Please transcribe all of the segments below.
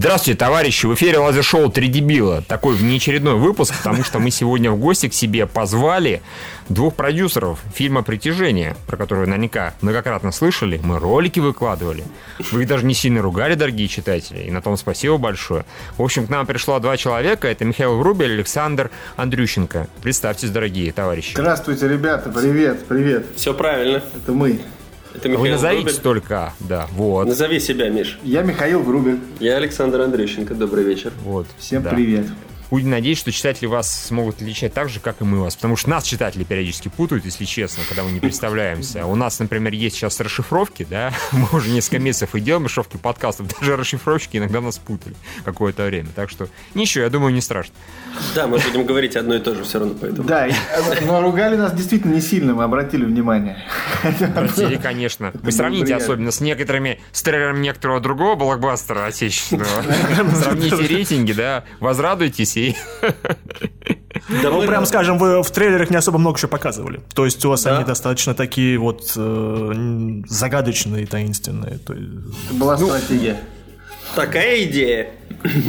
Здравствуйте, товарищи! В эфире лазер-шоу «Три дебила». Такой внеочередной выпуск, потому что мы сегодня в гости к себе позвали двух продюсеров фильма «Притяжение», про который наверняка многократно слышали. Мы ролики выкладывали. Вы их даже не сильно ругали, дорогие читатели, и на том спасибо большое. В общем, к нам пришло два человека. Это Михаил Врубель и Александр Андрющенко. Представьтесь, дорогие товарищи. Здравствуйте, ребята. Привет, привет. Все правильно. Это мы. Это Михаил Вы назовитесь Врубель. только, да, вот. Назови себя, Миш. Я Михаил Грубель. Я Александр Андрющенко. Добрый вечер. Вот. Всем да. привет. Будем надеяться, что читатели вас смогут отличать так же, как и мы вас. Потому что нас читатели периодически путают, если честно, когда мы не представляемся. У нас, например, есть сейчас расшифровки, да, мы уже несколько месяцев и делаем расшифровки подкастов, даже расшифровщики иногда нас путали какое-то время. Так что ничего, я думаю, не страшно. Да, мы будем говорить одно и то же все равно поэтому. Да, и- но ругали нас действительно не сильно, мы обратили внимание. Обратили, конечно. Вы сравните особенно с некоторыми, с трейлером некоторого другого блокбастера отечественного. Сравните рейтинги, да, возрадуйтесь и... Да Ну, мы- прям скажем, вы в трейлерах не особо много еще показывали. То есть у вас Да. они достаточно такие вот э, загадочные, таинственные. То есть- Это была стратегия. Такая идея.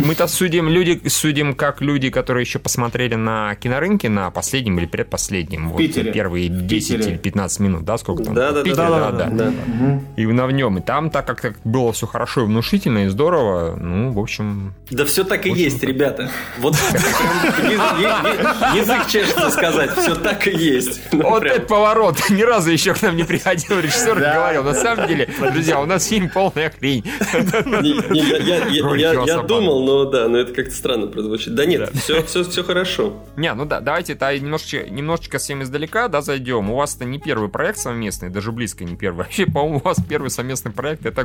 Мы-то судим люди, судим как люди, которые еще посмотрели на кинорынке на последнем или предпоследнем. Вот Питере. Первые 10 Питере. или 15 минут, да, сколько там? Да-да-да. Питере, Да-да-да. да, да. Да. И на в нем. И там, так как было все хорошо и внушительно, и здорово, ну, в общем... Да все так и есть, ребята. Вот е- е- язык чешется сказать. Все так и есть. Ну, Вот этот поворот. Ни разу еще к нам не приходил режиссер и Да, говорил. На самом деле, друзья, у нас фильм полная хрень. Я- я- я- я- думал, но да, но это как-то странно прозвучит. Да нет, все, все, все хорошо. Не, ну да, давайте это немножечко, немножечко всем издалека, да, зайдем. У вас это не первый проект совместный, даже близко не первый. Вообще, по-моему, у вас первый совместный проект, это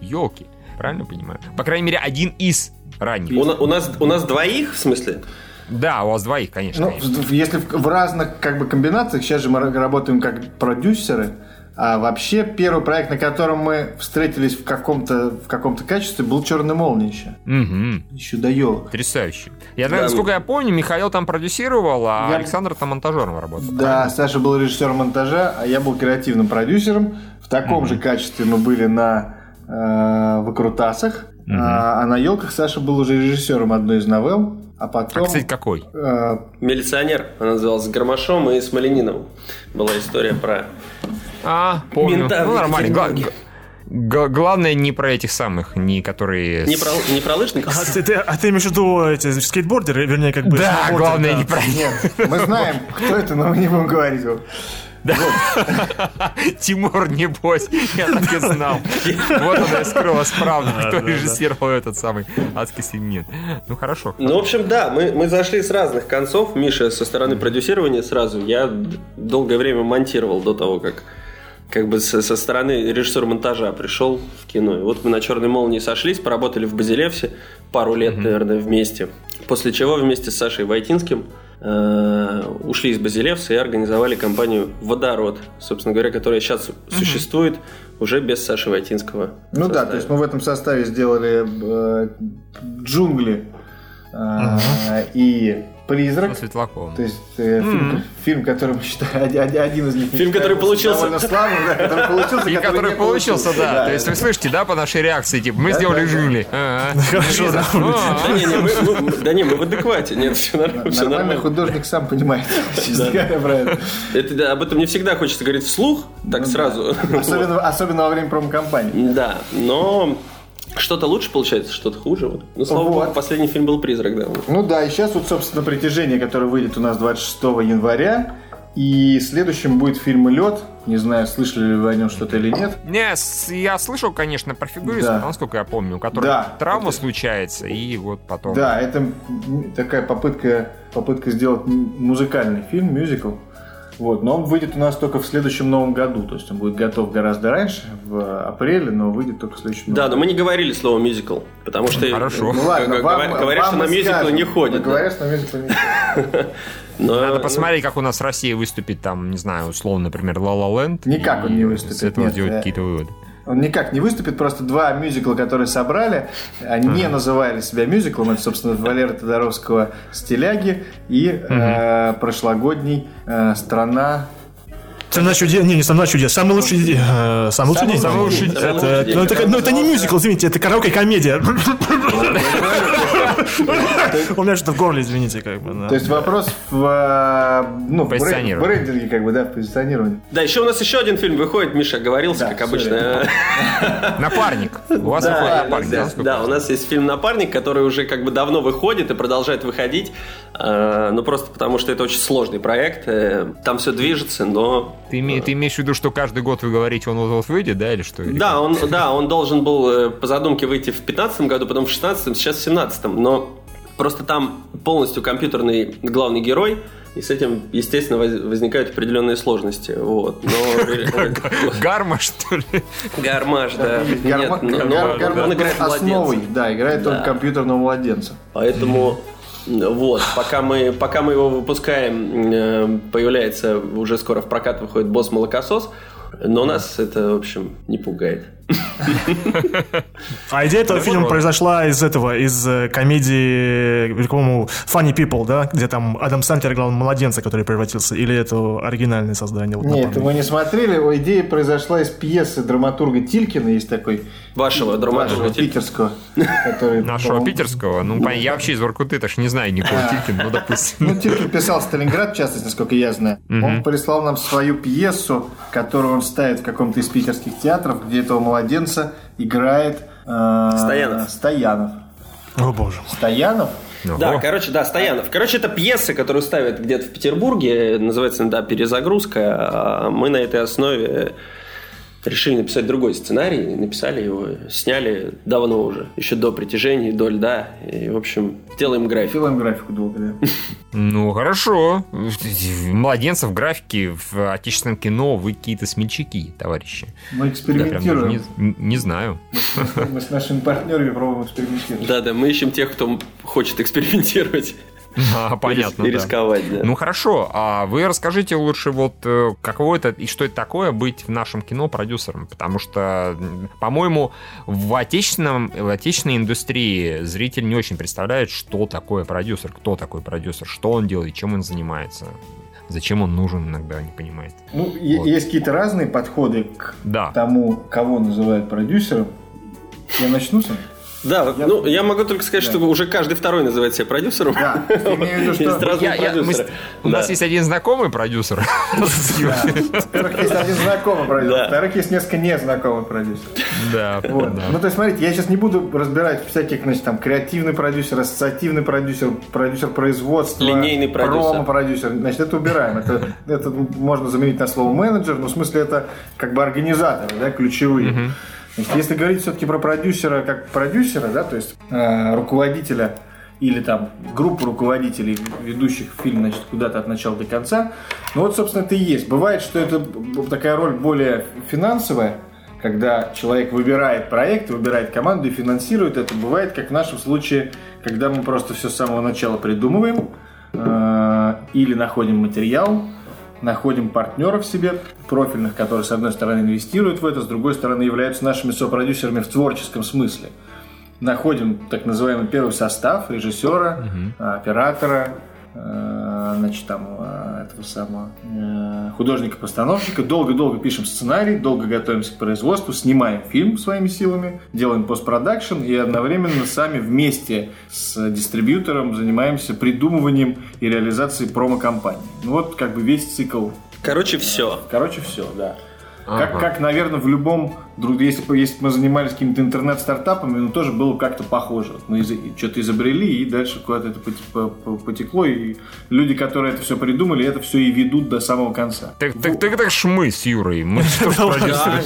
елки. Правильно понимаю? По крайней мере, один из ранних. У, у нас, у нас двоих, в смысле? Да, у вас двоих, конечно. Ну, конечно. если в в разных как бы комбинациях, сейчас же мы ра- работаем как продюсеры, а вообще первый проект, на котором мы встретились в каком-то в каком-то качестве, был «Черный молния» еще. Мгм. Еще до елок. Потрясающе. Я, Да, насколько я помню, Михаил там продюсировал, а Я- Александр там монтажером работал. Да, Саша был режиссером монтажа, а я был креативным продюсером. В таком же качестве мы были на э, выкрутасах. А, а на елках Саша был уже режиссером одной из новелл. А А, потом... кстати, какой? э, Милиционер, она называлась Гармашом и с Малининовым. Была история про... А, помню. Мента ну, нормально. Гла- г- главное не про этих самых, не которые... Не про, не про лыжников? А ты, ты- а ты имеешь в виду эти скейтбордеры, вернее, как бы... Да, главное да. не про нет, мы знаем, кто это, но мы не будем говорить. его. Тимур, небось, я так и знал. Вот она и скрылась правда, кто режиссировал этот самый адский сегмент. Ну, хорошо. Ну, в общем, да, мы, мы зашли с разных концов. Миша со стороны продюсирования сразу. Я долгое время монтировал до того, как как бы со, со стороны режиссера монтажа пришел в кино. И вот мы на «Черной молнии» сошлись, поработали в Базилевсе пару лет, наверное, вместе. После чего вместе с Сашей Войтинским э, ушли из Базилевса и организовали компанию «Водород», собственно говоря, которая сейчас существует уже без Саши Войтинского. Ну да, составе. то есть мы в этом составе сделали э, джунгли э, и призрак. Со Светлаковым. То есть э, фильм, фильм, который мы считаем один, из них. Фильм, который получился. довольно славным, да, который получился, И который не получился, да. То есть вы слышите, да, по нашей реакции, типа, мы Да, сделали да, да. Ага. Хорошо, да. Да не, не, мы, мы- мы- да не, мы в адеквате, нет, все нормально. всё Нормальный художник сам понимает, честно говоря, это. Да, об этом не всегда хочется говорить вслух, так сразу. Особенно, особенно во время промо-компании. Да, но что-то лучше получается, что-то хуже. Вот. Ну, слава Вот. богу, последний фильм был «Призрак», да. Ну да, и сейчас вот, собственно, «Притяжение», которое выйдет у нас 26 января. И следующим будет фильм «Лед». Не знаю, слышали ли вы о нем что-то или нет. Не, я слышал, конечно, про фигуриста, Да. насколько я помню, у которого Да. травма случается, и вот потом... Да, это такая попытка, попытка сделать музыкальный фильм, мюзикл. Вот, но он выйдет у нас только в следующем новом году. То есть он будет готов гораздо раньше, в апреле, но выйдет только в следующем Да, новом но мы не говорили слово «мюзикл», потому что... Хорошо. Ну ладно, вам, говорят, вам что на мюзиклы скажем. не ходят. да. Говорят, что на мюзиклы не ходят. Но- Надо посмотреть, как у нас Россия выступит там, не знаю, условно, например, La La Land. Никак он и не выступит, С этого нет, сделать э, какие-то выводы. Он никак не выступит, просто два мюзикла, которые собрали, они не называли себя мюзиклом. Это, собственно, Валера Тодоровского «Стиляги» и э, прошлогодний э, «Страна Страна чудес. Не, не страна чудес. Самый лучший день. э, Самый лучший день. Самый лучший день. Это, ну, это, ну, это не мюзикл, извините, это караоке комедия. У меня что-то в горле, извините, как бы. То есть вопрос в, э, ну, брендинге, как бы, да, в позиционировании. Да, еще у нас еще один фильм выходит, Миша оговорился, Да, как обычно. Напарник. У вас выходит Да, напарник, да? у нас есть фильм «Напарник», который уже как бы давно выходит и продолжает выходить. Э, Ну, просто потому что это очень сложный проект. э, Там все движется, но... Ты, име- ты имеешь в виду, что каждый год вы говорите, он вот-вот выйдет, да, или что? Да, он, да, он должен был по задумке выйти в 2015 году, потом в 2016, сейчас в 2017. Но просто там полностью компьютерный главный герой, и с этим, естественно, воз- возникают определенные сложности. Вот. Но... Гарма, что ли? Гармаш, да. Гарма- Нет, но Гармаш он играет основой, младенца. да, играет Да. он компьютерного младенца. Поэтому вот, пока мы, пока мы его выпускаем, э, появляется уже скоро в прокат выходит босс молокосос. Но нас это, в общем, не пугает. А идея этого фильма произошла из этого, из э, комедии, э, по-моему, Funny People, да, где там Адам Сантлер играл младенца, который превратился, или это оригинальное создание? Вот Нет, мы не смотрели. О, Идея произошла из пьесы драматурга Тилькина, есть такой. Вашего драматурга питерского. который, Нашего питерского? Ну, я вообще из Воркуты, так что не знаю никого Тилькина, ну, допустим. Ну, Тилькин писал Сталинград, в частности, насколько я знаю. Он прислал нам свою пьесу, которую он ставит в каком-то из питерских театров, где этого младенца играет... э, Стоянов. Стоянов. О, боже. Стоянов? Да, Ого. короче, да, Стоянов. Короче, это пьеса, которую ставят где-то в Петербурге, называется, да, «Перезагрузка». А Мы на этой основе решили написать другой сценарий, написали его, сняли давно уже, еще до притяжения, до льда. И, в общем, делаем график. Делаем графику долго, да. Ну, хорошо. Младенцев, графики в отечественном кино вы какие-то смельчаки, товарищи. Мы экспериментируем. не, не знаю. Мы с нашими партнерами пробуем экспериментировать. Да, да, мы ищем тех, кто хочет экспериментировать. А, понятно, И рисковать, да. Ну хорошо, а вы расскажите лучше вот э, каково это и что это такое быть в нашем кино продюсером, потому что, по-моему, в отечественном, в отечественной индустрии зритель не очень представляет, что такое продюсер, кто такой продюсер, что он делает, чем он занимается, зачем он нужен, иногда не понимает. Ну, Вот. есть какие-то разные подходы к Да. тому, кого называют продюсером. Я начну с? Да, Я- ну, я могу только сказать, Да. что уже каждый второй называет себя продюсером. Да, имею в виду, что- Я- я- мы у нас есть один знакомый продюсер. Да. Во-первых, есть один знакомый продюсер, Да. во-вторых, есть несколько незнакомых продюсеров. Да, Вот. да. Ну, то есть, смотрите, я сейчас не буду разбирать всяких, значит, там, креативный продюсер, ассоциативный продюсер, продюсер производства, Линейный продюсер. промо-продюсер. Значит, это убираем. Это, это можно заменить на слово менеджер, но в смысле это как бы организаторы, да, ключевые. Если говорить все-таки про продюсера как продюсера, да, то есть э, руководителя или там группу руководителей, ведущих фильм, значит, куда-то от начала до конца. Ну вот, собственно, это и есть. Бывает, что это такая роль более финансовая, когда человек выбирает проект, выбирает команду и финансирует это. Бывает, как в нашем случае, когда мы просто все с самого начала придумываем э, или находим материал, находим партнеров себе профильных, которые, с одной стороны, инвестируют в это, с другой стороны, являются нашими сопродюсерами в творческом смысле. Находим так называемый первый состав режиссера, оператора, э, значит, там, э, этого самого э, художника-постановщика. Долго-долго пишем сценарий, долго готовимся к производству, снимаем фильм своими силами, делаем постпродакшн и одновременно сами вместе с дистрибьютором занимаемся придумыванием и реализацией промо-компании. Ну вот как бы весь цикл. Короче, все. Короче, все, да. Как, Ага. как, наверное, в любом, друг- если бы если бы мы занимались какими-то интернет-стартапами, ну, тоже было как-то похоже. Мы из- что-то изобрели, и дальше куда-то это поте- по- по- потекло, и люди, которые это все придумали, это все и ведут до самого конца. Так, так, так, так ж мы с Юрой, мы что продюсеры,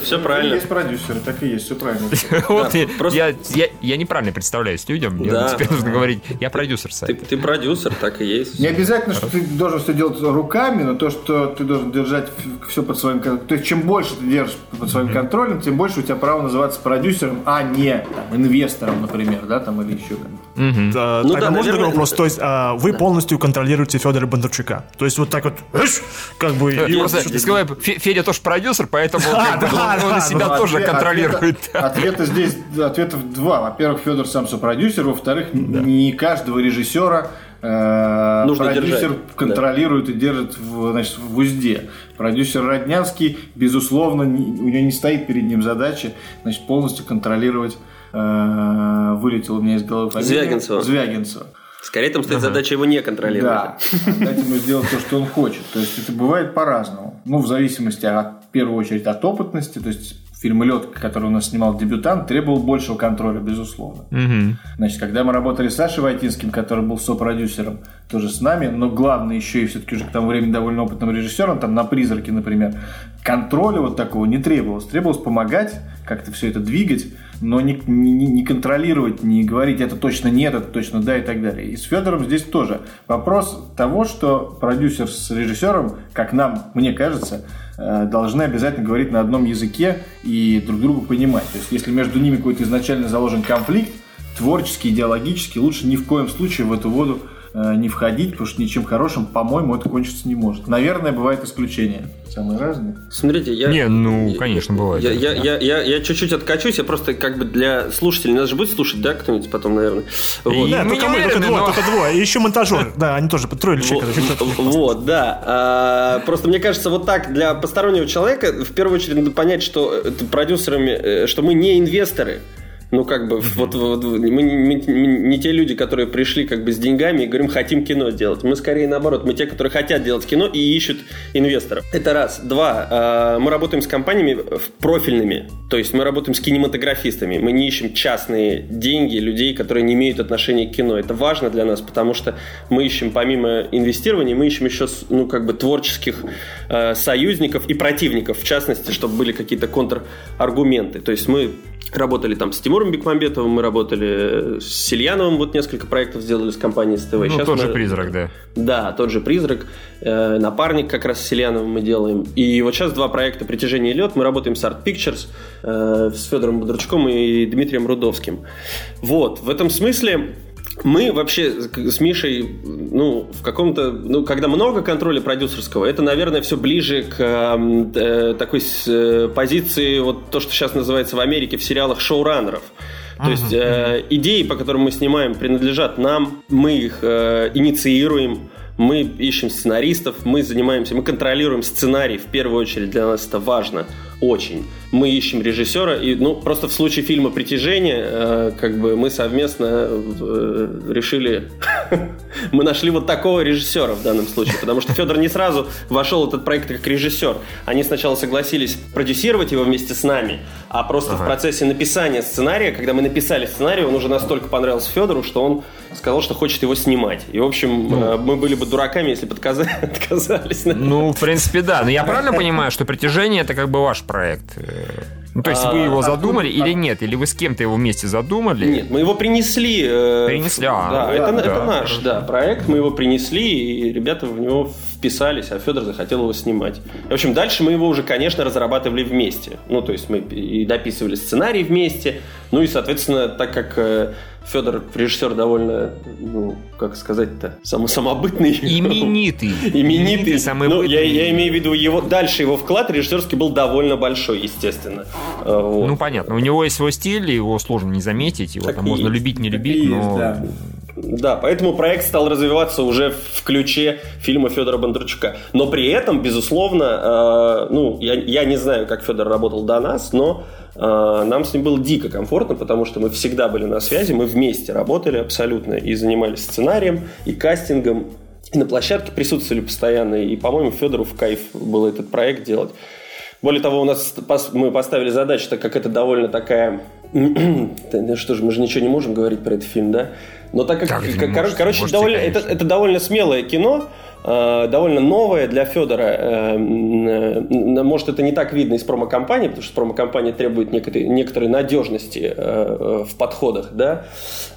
все правильно. Есть продюсеры, так и есть, все правильно. Вот я, неправильно представляюсь людям. Мне Да. теперь нужно говорить, я продюсер Ты, сайта. ты продюсер, так и есть. Не обязательно, что ты должен все делать руками, но то, что ты должен держать все под своим контролем. То есть, чем больше ты держишь под своим контролем, тем больше у тебя право называться продюсером, а не там, инвестором, например, да, там, или еще как-то. Ну тогда да, можно такой вопрос? То есть а, вы полностью контролируете Федора Бондарчука? То есть вот так вот, эш, как бы... и Просто, ты сказал, Фе- Федя тоже продюсер, поэтому да, он, да, и себя тоже ответ- контролирует. Ответа, ответа здесь, ответов два. Во-первых, Федор сам сопродюсер, во-вторых, не каждого режиссера э, Нужно продюсер держать, контролирует и держит в, значит, в узде. Продюсер Роднянский, безусловно, не- у него не стоит перед ним задача значит, полностью контролировать э, вылетел у меня из головы фамилия. Звягинцева. Звягинцева. Скорее там стоит задача его не контролировать. Да, дать ему сделать то, что он хочет. То есть это бывает по-разному. Ну, в зависимости от, в первую очередь от опытности. То есть фильм «Лед», который у нас снимал дебютант, требовал большего контроля, безусловно. Значит, когда мы работали с Сашей Войтинским, который был сопродюсером, тоже с нами, но главный еще и все-таки уже к тому времени довольно опытным режиссером, там на «Призраке», например, контроля вот такого не требовалось. Требовалось помогать, как-то все это двигать, но не, не, не контролировать, не говорить, это точно нет, это точно да и так далее. И с Федором здесь тоже вопрос того, что продюсер с режиссером, как нам, мне кажется, э, должны обязательно говорить на одном языке и друг друга понимать. То есть, если между ними какой-то изначально заложен конфликт, творческий, идеологический, лучше ни в коем случае в эту воду не входить, потому что ничем хорошим, по-моему, это кончиться не может. Наверное, бывают исключения. Самые разные. Смотрите, я... Не, ну, конечно, бывает. Я, я, я, я, я чуть-чуть откачусь, я просто как бы для слушателей, нас же будет слушать, да, кто-нибудь потом, наверное. Вот. Да, мы только не мы, только двое, но- только двое. И еще монтажер. Да, они тоже трое или Вот, четверо. вот, да. А, Просто мне кажется, вот так для постороннего человека в первую очередь надо понять, что это продюсерами, э, что мы не инвесторы. Ну, как бы, вот, вот мы, не- мы не те люди, которые пришли как бы с деньгами и говорим, хотим кино делать. Мы скорее наоборот, мы те, которые хотят делать кино и ищут инвесторов. Это раз. Два. а, Мы работаем с компаниями профильными. То есть мы работаем с кинематографистами. Мы не ищем частные деньги людей, которые не имеют отношения к кино. Это важно для нас, потому что мы ищем помимо инвестирования, мы ищем еще ну, как бы творческих э, союзников и противников, в частности, чтобы были какие-то контраргументы. То есть мы работали там с Тимуром Бекмамбетовым, мы работали с Сильяновым, вот несколько проектов сделали с компанией СТВ. Ну, Сейчас тоже мы- призрак, да. да, тот же призрак, э, напарник как раз с Селяновым мы делаем. И вот сейчас два проекта «Притяжение и лед». Мы работаем с Art Pictures, э, с Федором Бодручком и Дмитрием Рудовским. Вот, в этом смысле мы вообще с Мишей, ну, в каком-то, ну, когда много контроля продюсерского, это, наверное, все ближе к эм, э, такой э, позиции, вот то, что сейчас называется в Америке в сериалах шоураннеров. То есть э, идеи, по которым мы снимаем, принадлежат нам, мы их э, инициируем, мы ищем сценаристов, мы занимаемся, мы контролируем сценарий, в первую очередь для нас это важно, очень. Мы ищем режиссера, и ну просто в случае фильма «Притяжение» э, как бы мы совместно э, решили, мы нашли вот такого режиссера в данном случае, потому что Федор не сразу вошел в этот проект как режиссер. Они сначала согласились продюсировать его вместе с нами, а просто в процессе написания сценария, когда мы написали сценарий, он уже настолько понравился Федору, что он сказал, что хочет его снимать. И, в общем, э, мы были бы дураками, если бы отказа- отказались. Ну, в принципе, да. Но я правильно понимаю, что притяжение это как бы ваш проект? Э, Ну, то есть вы А, его откуда- задумали или нет? Или вы с кем-то его вместе задумали? Нет, мы его принесли. э, Принесли, а, да, да, это, да, это наш да, проект, мы его принесли, и ребята в него вписались, а Федор захотел его снимать. В общем, дальше мы его уже, конечно, разрабатывали вместе. Ну, то есть мы и дописывали сценарий вместе, ну и, соответственно, так как э, Федор режиссер довольно, ну, как сказать-то, само самобытный. Именитый. Именитый. самый ну, я, я имею в виду его дальше его вклад режиссерский был довольно большой, естественно. Э, вот. Ну, понятно. У него есть свой стиль, его сложно не заметить. Его Так там можно есть. любить, не Так любить, есть, но... да. Да, поэтому проект стал развиваться уже в ключе фильма Федора Бондарчука. Но при этом, безусловно, э, ну, я, я не знаю, как Федор работал до нас, но э, нам с ним было дико комфортно, потому что мы всегда были на связи, мы вместе работали абсолютно и занимались сценарием, и кастингом, и на площадке присутствовали постоянно. И, по-моему, Федору в кайф был этот проект делать. Более того, у нас мы поставили задачу, так как это довольно такая... Что же, мы же ничего не можем говорить про этот фильм, да? Но так как, Как не кор- можете? короче, Можете, довольно, это, конечно. это довольно смелое кино, э, довольно новое для Федора. Э, э, может, это не так видно из промо-компании, потому что промо-компания требует некоторой, некоторой надежности э, э, в подходах, да?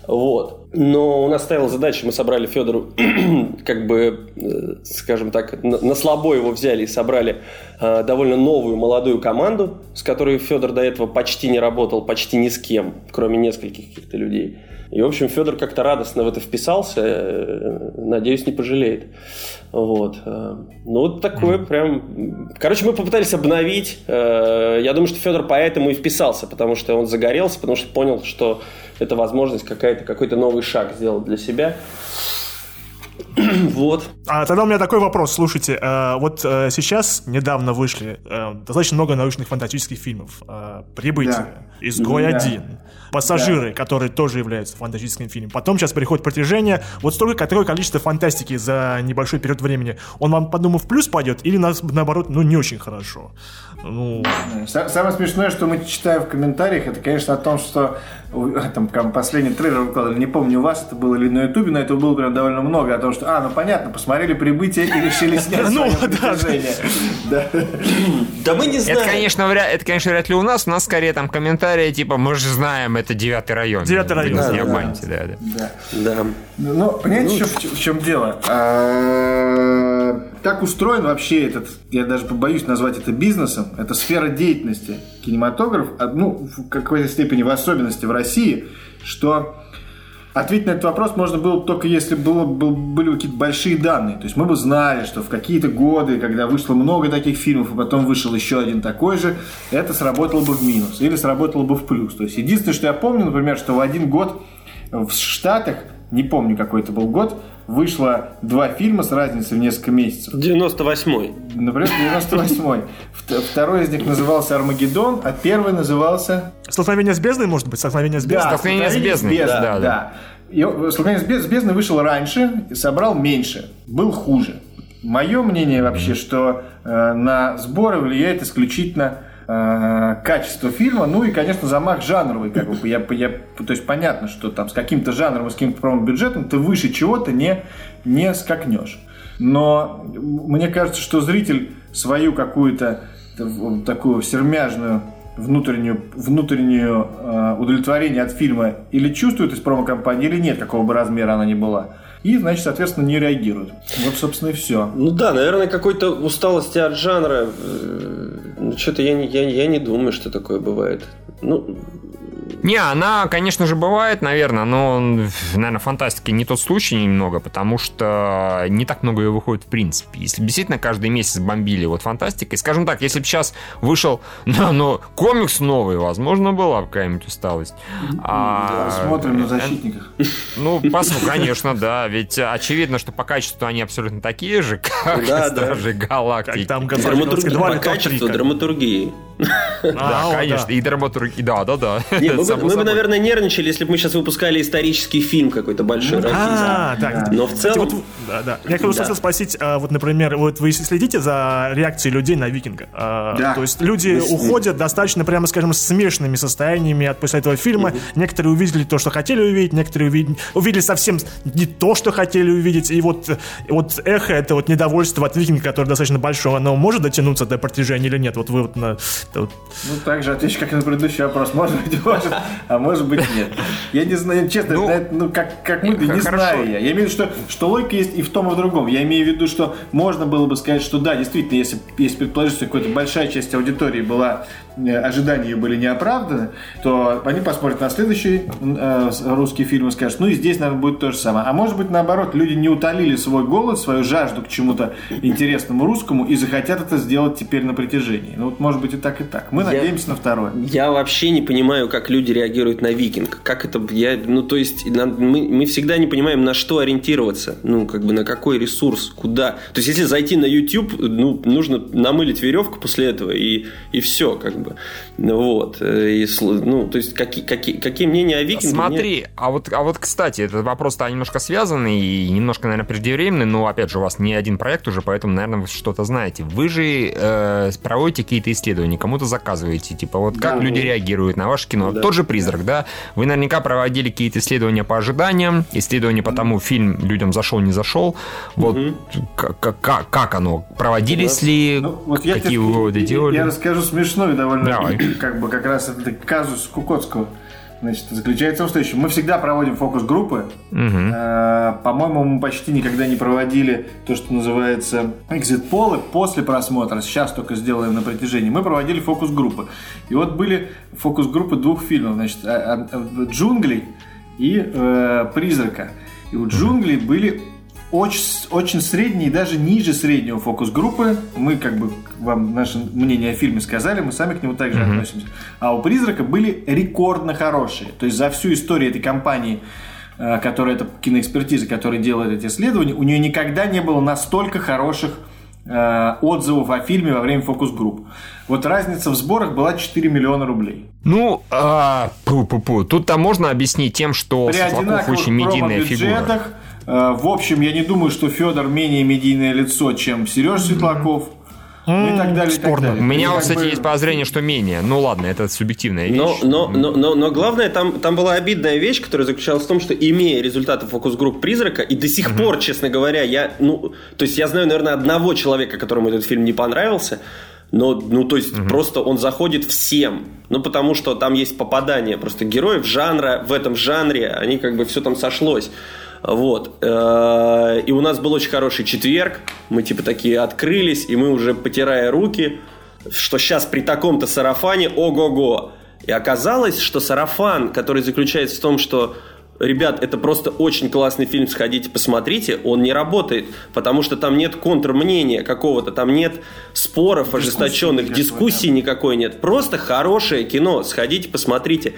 Вот. Но у нас стояла задача, мы собрали Федору, как бы, э, скажем так, на, на слабо его взяли и собрали э, довольно новую молодую команду, с которой Федор до этого почти не работал, почти ни с кем, кроме нескольких каких-то людей. И, в общем, Федор как-то радостно в это вписался, э, надеюсь, не пожалеет. Вот. э, Ну, вот такое прям... Короче, мы попытались обновить. э, Я думаю, что Федор поэтому и вписался, потому что он загорелся, потому что понял, что это возможность какая-то, какой-то новый шаг сделать для себя. Вот. А тогда у меня такой вопрос. Слушайте, э, вот э, сейчас недавно вышли э, достаточно много научных фантастических фильмов. Э, «Прибытие», Да. «Изгой Да. один», «Пассажиры», которые тоже являются фантастическим фильмом. Потом сейчас приходит «Притяжение». Вот столько, такое количество фантастики за небольшой период времени. Он вам, подумав, в плюс пойдет или нас- наоборот, ну, не очень хорошо? Ну, Са- Самое смешное, что мы читаем в комментариях, это, конечно, о том, что там последний трейлер выкладывали, не помню, у вас это было или на Ютубе, но этого было прям довольно много, о том, что, а, ну понятно, посмотрели «Прибытие» и решили снять Ну, да. Да. Да мы не знаем. Это, конечно, вряд, это, конечно, вряд ли у нас. У нас скорее там комментарии, типа, мы же знаем, это девятый район. Девятый район, да, не да. обманете, да, да. Да. Да. Ну, понимаете, еще в, чем дело? А, Так устроен вообще этот, я даже побоюсь назвать это бизнесом, это сфера деятельности кинематограф, а, ну, в какой-то степени в особенности в России, что ответить на этот вопрос можно было только если было, был- были какие-то большие данные. То есть мы бы знали, что в какие-то годы, когда вышло много таких фильмов, и потом вышел еще один такой же, это сработало бы в минус или сработало бы в плюс. То есть единственное, что я помню, например, что в один год в Штатах, не помню какой это был год, вышло два фильма с разницей в несколько месяцев. 98-й. Например, 98-й. Вт- Второй из них назывался «Армагеддон», а первый назывался... «Столкновение с бездной», может быть? «Столкновение с бездной»? «Столкновение с бездной», бездной, да, да. да. И «Столкновение с без- с бездной» вышел раньше собрал меньше. Был хуже. Мое мнение вообще, что э, на сборы влияет исключительно э, качество фильма, ну и, конечно, замах жанровый. Как бы, я, я, то есть понятно, что там с каким-то жанром, с каким-то промо-бюджетом ты выше чего-то не, не скакнешь. Но мне кажется, что зритель свою какую-то такую сермяжную внутреннюю, внутреннюю э, удовлетворение от фильма или чувствует из промо-компании, или нет, какого бы размера она ни была. И, значит, соответственно, не реагирует. Вот, собственно, и все. Ну да, наверное, какой-то усталости от жанра. э, Ну, что-то я, не- я, я не думаю, что такое бывает. Ну, Не, она, конечно же, бывает, наверное, но, наверное, фантастики не тот случай немного, потому что не так много ее выходит в принципе. Если бы действительно каждый месяц бомбили вот фантастикой, скажем так, если бы сейчас вышел ну, ну, комикс новый, возможно, была бы какая-нибудь усталость. А, Смотрим на э, защитниках. Ну, посмотрим, конечно, да. Ведь очевидно, что по качеству они абсолютно такие же, как Да, да. Стражи Галактики. Как там драматургия, два по качеству драматургии. Да, конечно. И драматурги, да, да, да. Мы, бы, наверное, нервничали, если бы мы сейчас выпускали исторический фильм какой-то большой. А, так. Но в целом... вот, да, да. Я хотел спросить, а, вот, например, вот вы следите за реакцией людей на Викинга? А, Да. То есть люди уходят достаточно, прямо скажем, с смешанными состояниями от после этого фильма. Некоторые увидели то, что хотели увидеть, некоторые увидели, совсем не то, что хотели увидеть. И вот, и вот эхо, это вот недовольство от Викинга, которое достаточно большое, оно может дотянуться до протяжения или нет? Вот вы вот на... вот- Ну, так же отвечу, как и на предыдущий вопрос. Может быть, может, а может быть, нет. Я не знаю, честно, Ну, это, ну, как, как мы, не знаю я. Я имею в виду, что, что логика есть и в том, и в другом. Я имею в виду, что можно было бы сказать, что да, действительно, если, если предположить, что какая-то большая часть аудитории была, ожидания ее были неоправданы, то они посмотрят на следующий э, русский фильм и скажут, ну и здесь, наверное, будет то же самое. А может быть, наоборот, люди не утолили свой голод, свою жажду к чему-то интересному русскому и захотят это сделать теперь на притяжении. Ну вот, может быть, и так, и так. Мы Я- надеемся на второе. Я вообще не понимаю, как люди реагируют на викинг. Как это, я, ну, то есть, на- мы, мы всегда не понимаем, на что ориентироваться. Ну, как бы, на какой ресурс, куда. То есть, если зайти на YouTube, ну, нужно намылить веревку после этого, и, и все, как бы. Ну, Вот. Э, И, ну, то есть, какие, какие, какие мнения о викинге? Смотри, а вот, а вот, кстати, этот вопрос-то немножко связанный и немножко, наверное, преждевременный, но, опять же, у вас не один проект уже, поэтому, наверное, вы что-то знаете. Вы же э, проводите какие-то исследования, кому-то заказываете, типа, вот как Да. люди реагируют на ваше кино. Да. Тот же «Призрак», да? Вы наверняка проводили какие-то исследования по ожиданиям, исследования по тому, фильм людям зашел, не зашел. Вот как, как, как оно? Проводились ли? Ну, вот я какие тебе- выводы я- делали? Я расскажу смешной довольно, Давай. как бы как раз это казус Кукотского. Значит, заключается в том, что еще мы всегда проводим фокус-группы. Мгм. Э, По-моему, мы почти никогда не проводили то, что называется экзит-полы после просмотра. Сейчас только сделаем на протяжении. Мы проводили фокус-группы. И вот были фокус-группы двух фильмов. Значит, а- а- «Джунгли» и э, «Призрака». И у «Джунглей» были очень, очень средние, даже ниже среднего фокус-группы. Мы как бы вам наше мнение о фильме сказали, мы сами к нему также относимся. А у «Призрака» были рекордно хорошие. То есть за всю историю этой компании э, которая это киноэкспертиза, которая делает эти исследования, у нее никогда не было настолько хороших э, отзывов о фильме во время фокус-групп. Вот разница в сборах была 4 миллиона рублей. Ну, а, пу -пу -пу. тут-то можно объяснить тем, что При Светлаков очень медийная фигура. Э, в общем, я не думаю, что Федор менее медийное лицо, чем Сережа Светлаков. Ну и так далее, и так спорно. далее. У меня, И кстати, бы- есть подозрение, что менее. Ну ладно, это субъективная вещь. Но, но, но, но, но главное, там, там была обидная вещь, которая заключалась в том, что имея результаты фокус-групп «Призрака», и до сих пор, честно говоря, я, ну, то есть я знаю, наверное, одного человека, которому этот фильм не понравился, но, ну, то есть, просто он заходит всем. Ну, потому что там есть попадание просто героев жанра, в этом жанре, они как бы все там сошлось. Вот. Э, И у нас был очень хороший четверг. Мы типа такие открылись, и мы уже потирая руки, что сейчас при таком-то сарафане ого-го. И оказалось, что сарафан, который заключается в том, что Ребят, это просто очень классный фильм, сходите, посмотрите. Он не работает, потому что там нет контрмнения какого-то, там нет споров ожесточенных, никакой, дискуссий никакой нет. Просто хорошее кино, сходите, посмотрите.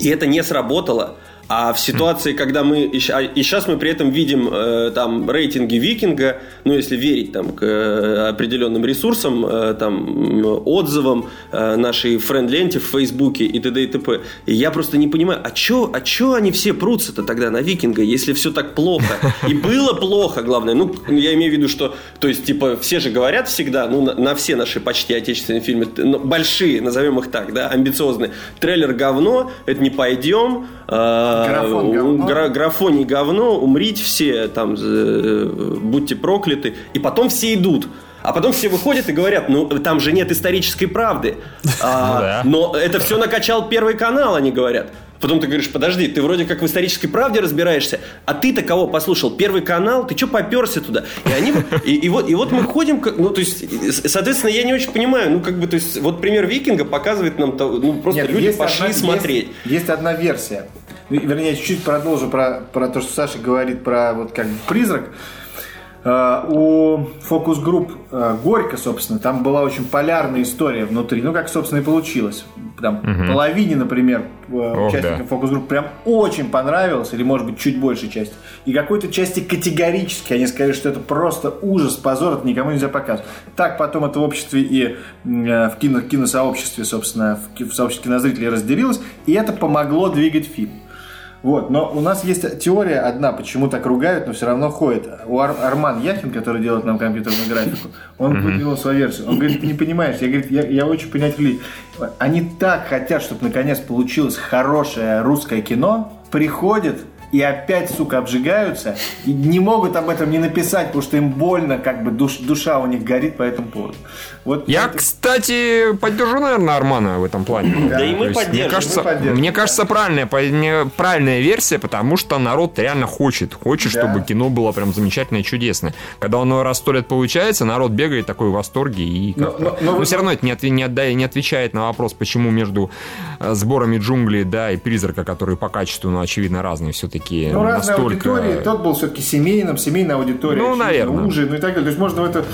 И это не сработало. А в ситуации, когда мы... И сейчас мы при этом видим э, там рейтинги Викинга, ну, если верить там к э, определенным ресурсам, э, там, отзывам э, нашей френд-ленте в Фейсбуке и т.д. и т.п. И я просто не понимаю, а чё, а чё они все прутся-то тогда на Викинга, если все так плохо? И было плохо, главное. Ну, я имею в виду, что... То есть, типа, все же говорят всегда, ну, на, на все наши почти отечественные фильмы, ну, большие, назовем их так, да, амбициозные. Трейлер говно, это не пойдем. э, Графон говно. гра- графоний говно, умрите все, там, э, будьте прокляты. И потом все идут. А потом все выходят и говорят, ну там же нет исторической правды. А, Ну да. Но это все накачал Первый канал, они говорят. Потом ты говоришь, подожди, ты вроде как в исторической правде разбираешься, а ты-то кого послушал? Первый канал, ты что поперся туда? И они и, и вот и вот мы ходим, как- ну то есть, соответственно, я не очень понимаю, ну как бы, то есть, вот пример Викинга показывает нам, ну просто Нет, люди пошли одна- смотреть. Есть, есть одна версия. Вернее, я чуть-чуть продолжу про, про то, что Саша говорит про вот как призрак. Э, У фокус-групп э, Горько, собственно, там была очень полярная история внутри. Ну, как, собственно, и получилось. Там половине, например, э, Ох, участников да. фокус-групп прям очень понравилось, или, может быть, чуть большей части. И какой-то части категорически они сказали, что это просто ужас, позор, это никому нельзя показывать. Так потом это в обществе и в кино, киносообществе, собственно, в, в сообществе кинозрителей разделилось, и это помогло двигать фильм. Вот, но у нас есть теория одна, почему так ругают, но все равно ходит. У Ар- Арман Яхин, который делает нам компьютерную графику, он выдвинул свою версию. Он говорит, ты не понимаешь, я, говорит, я, я очень понять людей. Они так хотят, чтобы наконец получилось хорошее русское кино, приходят и опять, сука, обжигаются, и не могут об этом не написать, потому что им больно, как бы душ- душа у них горит по этому поводу. Вот Я, это- кстати, поддержу, наверное, Армана в этом плане. Да и мы есть, поддержим, Мне кажется, мы поддержим, мне да. кажется правильная, правильная версия, потому что народ реально хочет. Хочет, Да. чтобы кино было прям замечательное и чудесное. Когда оно раз сто лет получается, народ бегает такой в восторге и Но- но- но Но, вы- все равно это не, отве- не отда- не отвечает на вопрос, почему между э, сборами джунглей, да, и призрака, которые по качеству, ну, очевидно, разные все-таки Ну, разная настолько... аудитория. Тот был все-таки семейным, семейная аудитория. Ну, очевидно, наверное. Ужин, ну и так далее. То есть можно в это...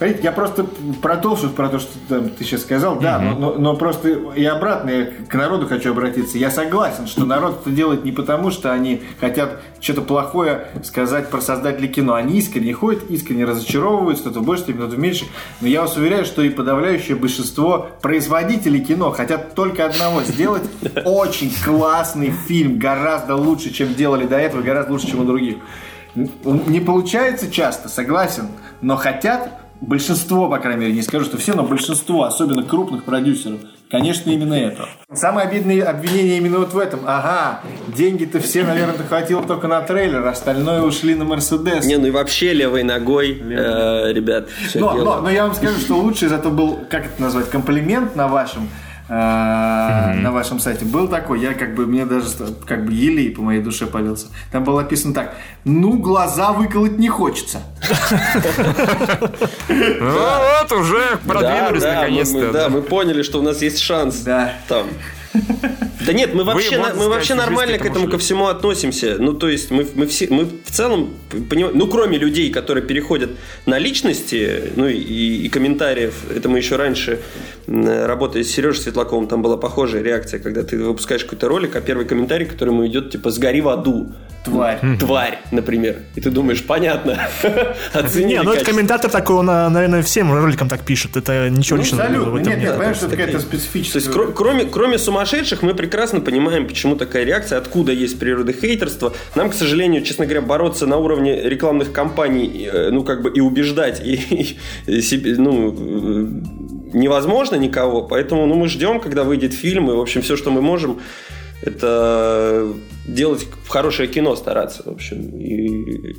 Я просто продолжу про то, что там, ты сейчас сказал, да, но, но- но просто и обратно я к народу хочу обратиться. Я согласен, что народ это делает не потому, что они хотят что-то плохое сказать про создателей кино. Они искренне ходят, искренне разочаровываются, кто-то в большей степени, кто-то в меньшей. Но я вас уверяю, что и подавляющее большинство производителей кино хотят только одного сделать очень классный фильм, гораздо лучше, чем делали до этого, гораздо лучше, чем у других. Не получается часто, согласен, но хотят большинство, по крайней мере, не скажу, что все, но большинство, особенно крупных продюсеров, конечно, именно это. Самое обидное обвинение именно вот в этом. Ага, деньги-то все, наверное, хватило только на трейлер, остальное ушли на Мерседес. Не, ну и вообще левой ногой, э, ребят, Но, но, но я вам скажу, что лучший зато был, как это назвать, комплимент на вашем э, на вашем сайте был такой, я как бы, мне даже как бы елей по моей душе полился. Там было написано так, ну, глаза выколоть не хочется. Ну, вот уже продвинулись наконец-то. Да, мы поняли, что у нас есть шанс. Да. Там. Да нет, мы вообще, на- мы сказать, вообще нормально к этому ко всему относимся. Ну, то есть, мы, мы, все, мы в целом понимаем, ну, кроме людей, которые переходят на личности, ну, и, и комментариев, это мы еще раньше, работая с Сережей Светлаковым, там была похожая реакция, когда ты выпускаешь какой-то ролик, а первый комментарий, который ему идет, типа, «Сгори в аду». Тварь. Тварь, например. И ты думаешь, понятно. Оценили Не, ну это комментатор такой, он, а, наверное, всем роликам так пишет. Это ничего Ну, личного абсолютно. Нет, нет, понимаешь, что это какая-то То есть, специфическая... кро- кроме, кроме сумасшедших, мы прекрасно понимаем, почему такая реакция, откуда есть природа хейтерства. Нам, к сожалению, честно говоря, бороться на уровне рекламных кампаний, э, ну, как бы и убеждать, и, и себе, ну, э, невозможно никого. Поэтому, ну, мы ждем, когда выйдет фильм, и, в общем, все, что мы можем, это делать хорошее кино стараться, в общем. И,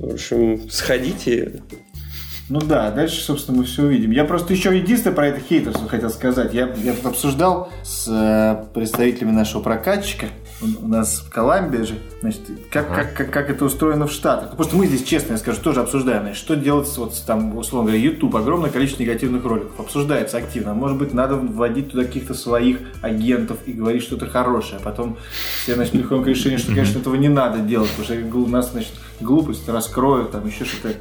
в общем, сходите, Ну да, дальше, собственно, мы все увидим. Я просто еще единственное про это хейтерство хотел сказать. Я, я тут обсуждал с э, представителями нашего прокатчика. У нас в Колумбии же, значит, как, как, как, как это устроено в Штатах. Потому что мы здесь, честно я скажу, тоже обсуждаем, значит, что делать с, вот, там, условно говоря, YouTube, огромное количество негативных роликов. Обсуждается активно. Может быть, надо вводить туда каких-то своих агентов и говорить что-то хорошее. А потом все, значит, приходим к решению, что, конечно, этого не надо делать, потому что нас, значит, глупость раскроют, там еще что-то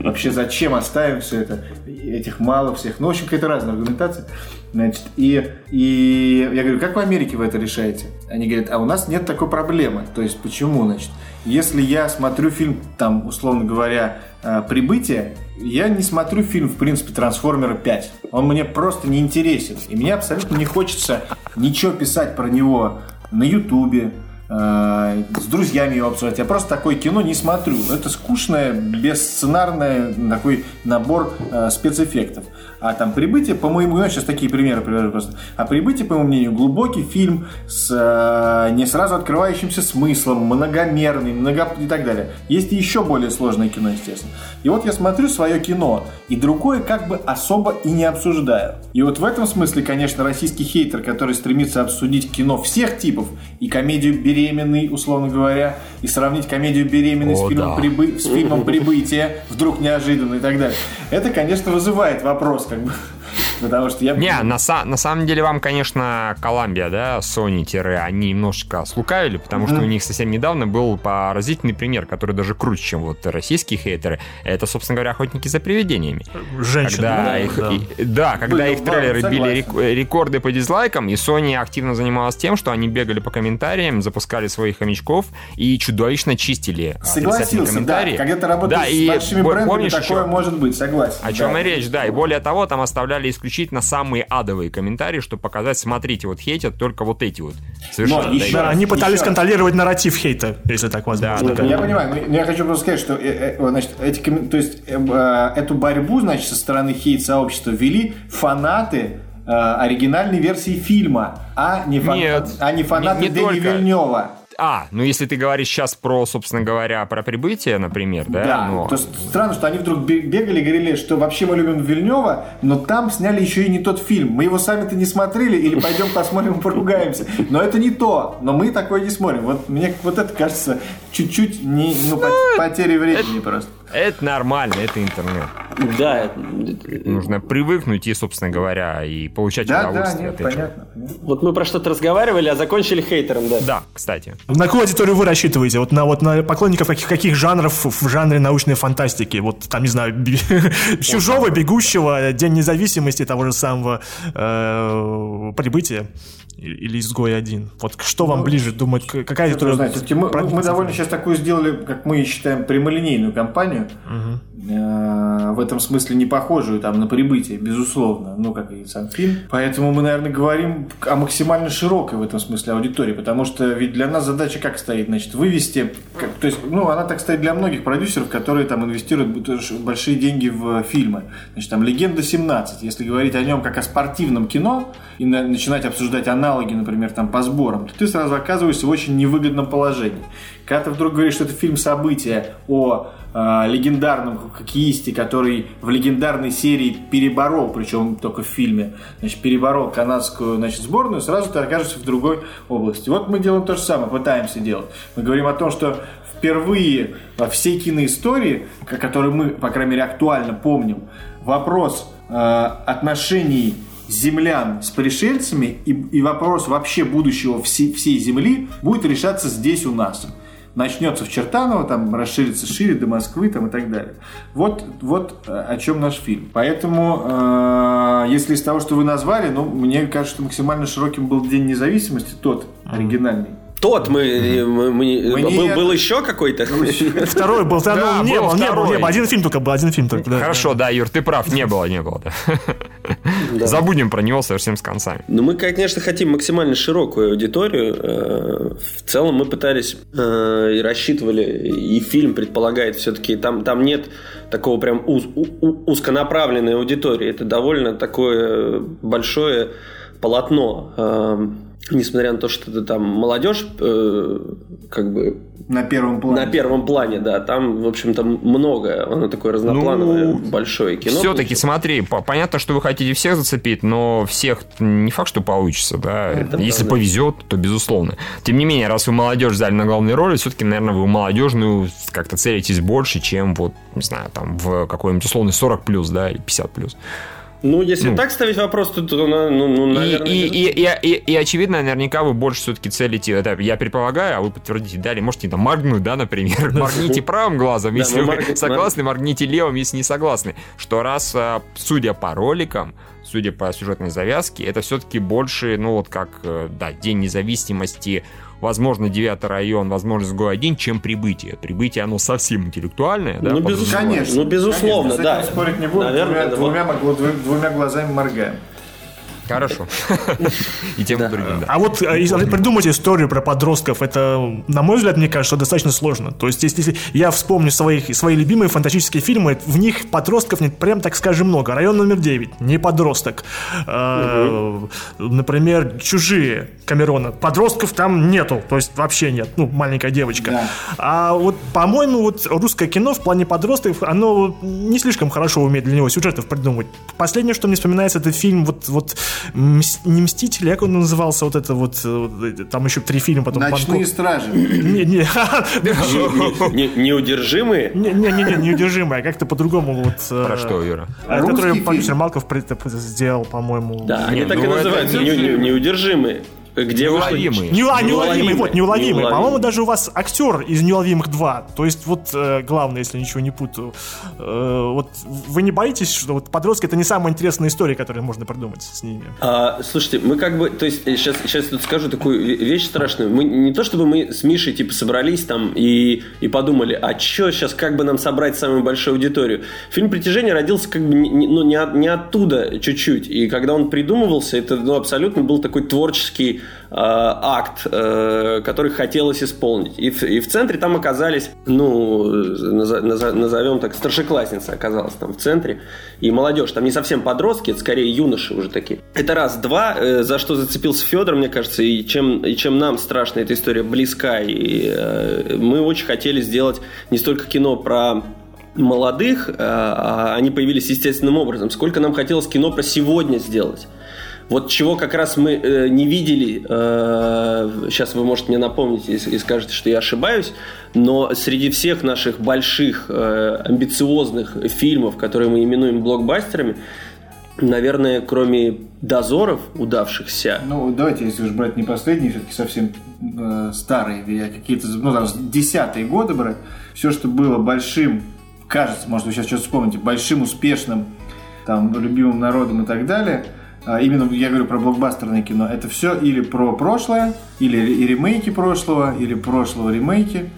Вообще зачем оставим все это? Этих мало всех. Ну, в общем, какая-то разная аргументация. Значит, и, и я говорю, как в Америке вы это решаете? Они говорят, а у нас нет такой проблемы. То есть, почему, значит? Если я смотрю фильм, там, условно говоря, э, «Прибытие», я не смотрю фильм, в принципе, «Трансформеры 5». Он мне просто не интересен. И мне абсолютно не хочется ничего писать про него на Ютубе, с друзьями его обсуждать. Я просто такое кино не смотрю. Это скучное, бессценарное такой набор э, спецэффектов. А там «Прибытие», по моему, я сейчас такие примеры привожу просто. А «Прибытие», по моему мнению, глубокий фильм с э, не сразу открывающимся смыслом, многомерный, много и так далее. Есть еще более сложное кино, естественно. И вот я смотрю свое кино, и другое как бы особо и не обсуждаю. И вот в этом смысле, конечно, российский хейтер, который стремится обсудить кино всех типов, и комедию «Беременный», условно говоря, и сравнить комедию «Беременный» с фильмом, да. «Прибы- с фильмом «Прибытие», вдруг неожиданно и так далее. Это, конечно, вызывает вопрос, как бы, потому что я... Не, на, са- на самом деле вам, конечно, Колумбия, да, Sony, они немножечко слукавили, потому что у них совсем недавно был поразительный пример, который даже круче, чем вот российские хейтеры. Это, собственно говоря, охотники за привидениями. Женщина. Когда да, их, да. и- да, когда Были, их да, трейлеры согласен. били рек- рекорды по дизлайкам, и Sony активно занималась тем, что они бегали по комментариям, запускали своих хомячков и чудовищно чистили а, Согласился, да. комментарии. Когда ты работаешь Да, с и большими бо- брендами, помнишь такое еще? может быть, согласен. О чем да. и речь, да. И более того, там оставляли исключительно самые адовые комментарии, чтобы показать, смотрите, вот хейтят только вот эти вот. Совершенно. Но еще да, они пытались Еще раз. контролировать нарратив хейта, если так возможно. Да, Я понимаю, но я хочу просто сказать, что э, э, значит, эти, то есть, э, эту борьбу значит, со стороны хейт-сообщества вели фанаты оригинальной версии фильма, а не, фан- Нет, а не фанаты не- не Дэни только. Вильнева. А, ну если ты говоришь сейчас про, собственно говоря, про прибытие, например, да? Да, ну, то есть странно, что они вдруг бе- бегали и говорили, что вообще мы любим Вильнева, но там сняли еще и не тот фильм. Мы его сами-то не смотрели, или пойдем посмотрим и поругаемся. Но это не то, но мы такое не смотрим. Вот мне вот это кажется чуть-чуть не, ну, по- потерей времени просто. Это нормально, это интернет. Да, Нужно привыкнуть и, собственно говоря, и получать Да, да, удовольствие нет, от этого. понятно. понятно. вот мы про что-то разговаривали, а закончили хейтером, да. Да, кстати. На какую аудиторию вы рассчитываете? Вот на, вот на поклонников каких, каких жанров в жанре научной фантастики? Вот там, не знаю, Чужого, Бегущего, День независимости, того же самого э, Прибытия или Изгой один. Вот что вам ближе думать? Какая Что вы знаете, мы, мы- довольно сейчас такую сделали, как мы считаем, прямолинейную кампанию. Э, В этом смысле не похожую там на прибытие, безусловно, ну как и сам фильм. Поэтому мы, наверное, говорим о максимально широкой в этом смысле аудитории, потому что ведь для нас задача как стоит, значит, вывести, как- то есть, ну, она так стоит для многих продюсеров, которые там инвестируют большие деньги в фильмы. Значит, там «Легенда 17», если говорить о нем как о спортивном кино и на- начинать обсуждать аналоги, например, там по сборам, то ты сразу оказываешься в очень невыгодном положении. Когда ты вдруг говоришь, что это фильм события о э, легендарном хоккеисте, который в легендарной серии переборол, причем только в фильме, значит, переборол канадскую значит, сборную, сразу ты окажешься в другой области. Вот мы делаем то же самое, пытаемся делать. Мы говорим о том, что впервые во всей киноистории, к- которую мы, по крайней мере, актуально помним, вопрос э, отношений землян с пришельцами и, и вопрос вообще будущего всей, всей Земли будет решаться здесь у нас. Начнется в Чертаново, там расширится шире до Москвы там, и так далее. Вот, вот э, о чем наш фильм. Поэтому, э, если из того, что вы назвали, ну, мне кажется, что максимально широким был День независимости, тот оригинальный. Тот мы, мы, мы- Мы был, не- был еще какой-то. Второй был, да, Да, ну, не был был, не был, не был. Один фильм только был, один фильм только. да. Хорошо, да, Юр, ты прав, не было, не было. да. Забудем про него совсем с концами. Ну, мы, конечно, хотим максимально широкую аудиторию. Э, В целом мы пытались э, и рассчитывали, и фильм предполагает все-таки, там, там нет такого прям уз- у- у- узконаправленной аудитории. Это довольно такое большое полотно. Несмотря на то, что это там молодежь, э, как бы На первом плане. на первом плане, да, там, в общем-то, много, оно такое разноплановое, Ну, большое кино. Все-таки, смотри, по- понятно, что вы хотите всех зацепить, но всех не факт, что получится, да. Это Если правда. повезет, то безусловно. Тем не менее, раз вы молодежь взяли на главные роли, все-таки, наверное, вы молодежную как-то целитесь больше, чем вот, не знаю, там в какой-нибудь условный 40 плюс, да, или 50 плюс. Ну, если Ну. так ставить вопрос, то, то, ну, ну, И, наверное... и, и, и, и- и, очевидно, наверняка вы больше все-таки целите, это я предполагаю, а вы подтвердите, далее можете там моргнуть, да, например, моргните правым глазом, Да, если мы вы морг- согласны, моргните левым, если не согласны. Что раз, а, судя по роликам, судя по сюжетной завязке, это все-таки больше, ну вот как, э, да, День независимости, возможно, 9 район, возможно, СГО-1, чем прибытие. Прибытие, оно совсем интеллектуальное, да, Ну, безусловно. Конечно. Ну, безусловно, конечно, с да. спорить не буду. Наверное, двумя, да, двумя, двумя- двумя глазами моргаем. Хорошо. И тем и другим, да. А вот э, если придумать историю про подростков, это, на мой взгляд, мне кажется, достаточно сложно. То есть, если я вспомню своих, свои любимые фантастические фильмы, в них подростков нет прям, так скажем, много. Район номер 9, не подросток. Э, Например, «Чужие» Камерона. Подростков там нету, то есть вообще нет. Ну, маленькая девочка. А вот, по-моему, вот русское кино в плане подростков, оно не слишком хорошо умеет для него сюжетов придумывать. Последнее, что мне вспоминается, это фильм вот, вот «Мс- не «Мстители», как он назывался, вот это вот, э, там еще три фильма потом. Ночные Бангкок. стражи. Не, не, Не- не- Неудержимые? не, не, не, не, неудержимая, как-то по-другому вот. э, Про что, Юра? Который фильм? продюсер Малков сделал, по-моему. Да, они Не, так и ну, называются. не- не- не- Неудержимые. Где вышло- Неуловимые. Не, а, неуловимый, Неуловимый. вот, неуловимый. Неуловимый. По-моему, даже у вас актер из неуловимых 2. То есть, вот э, главное, если ничего не путаю. Э, вот вы не боитесь, что вот подростки это не самая интересная история, которую можно придумать с ними? А, слушайте, мы как бы, то есть, сейчас, сейчас тут скажу такую ве- вещь страшную. Мы не то чтобы мы с Мишей типа собрались там и, и подумали, а что сейчас, как бы нам собрать самую большую аудиторию. Фильм «Притяжение» родился как бы не, ну, не, от- не оттуда чуть-чуть. И когда он придумывался, это ну, абсолютно был такой творческий э, акт, э, который хотелось исполнить. И в, и в центре там оказались, ну, назовем так, старшеклассница оказалась там в центре. И молодежь, там не совсем подростки, это скорее юноши уже такие. Это раз. Два, э, за что зацепился Федор, мне кажется, и чем, и чем нам страшно эта история близка. И э, мы очень хотели сделать не столько кино про молодых, э, а они появились естественным образом. Сколько нам хотелось кино про сегодня сделать. Вот чего как раз мы э, не видели, э, сейчас вы можете мне напомнить и, и скажете, что я ошибаюсь, но среди всех наших больших э, амбициозных фильмов, которые мы именуем блокбастерами, наверное, кроме дозоров удавшихся, Ну, давайте, если уж брать не последние, все-таки совсем э, старые, какие-то, ну, там, десятые годы брать, все, что было большим, кажется, может, вы сейчас что-то вспомните, большим, успешным, там, любимым народом и так далее, именно я говорю про блокбастерное кино, это все или про прошлое, или и ремейки прошлого, или прошлого ремейки.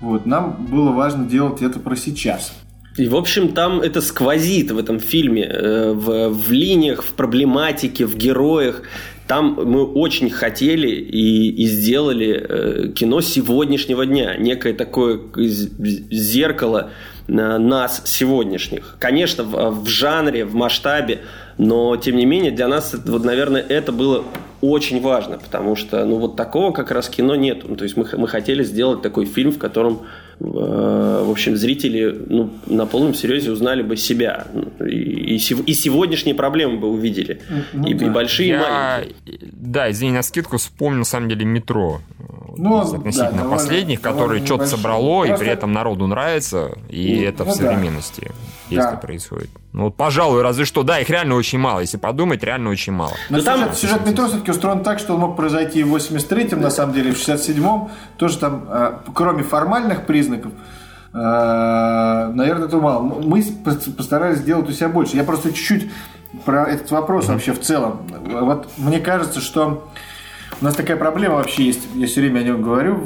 Вот, нам было важно делать это про сейчас. И, в общем, там это сквозит в этом фильме, э, в, в линиях, в проблематике, в героях. Там мы очень хотели и, и сделали э, кино сегодняшнего дня, некое такое зеркало э, нас сегодняшних. Конечно, в, в жанре, в масштабе, но тем не менее для нас, это, вот, наверное, это было очень важно, потому что, ну, вот такого как раз кино нету. Ну, то есть мы, мы хотели сделать такой фильм, в котором, э, в общем, зрители, ну, на полном серьезе узнали бы себя Ну, и, и, и сегодняшние проблемы бы увидели, Ну и, и да. большие, и Я, маленькие. да, извини, на скидку вспомнил, на самом деле, метро. Ну, да, относительно довольно- последних, которые что-то собрало, и Просто- при этом народу нравится, и Ну, это ну в да. современности, если Да. происходит. Ну, вот, пожалуй, разве что, да, их реально очень мало. Если подумать, реально очень мало. Но Ну, там- сюжет, сюжет метро все-таки устроен так, что он мог произойти и в 83-м, на самом деле, и в 67-м. Тоже там, э, кроме формальных признаков, э, наверное, этого мало. Мы пос- постарались сделать у себя больше. Я просто чуть-чуть про этот вопрос вообще в целом. Вот мне кажется, что у нас такая проблема вообще есть, я все время о нем говорю,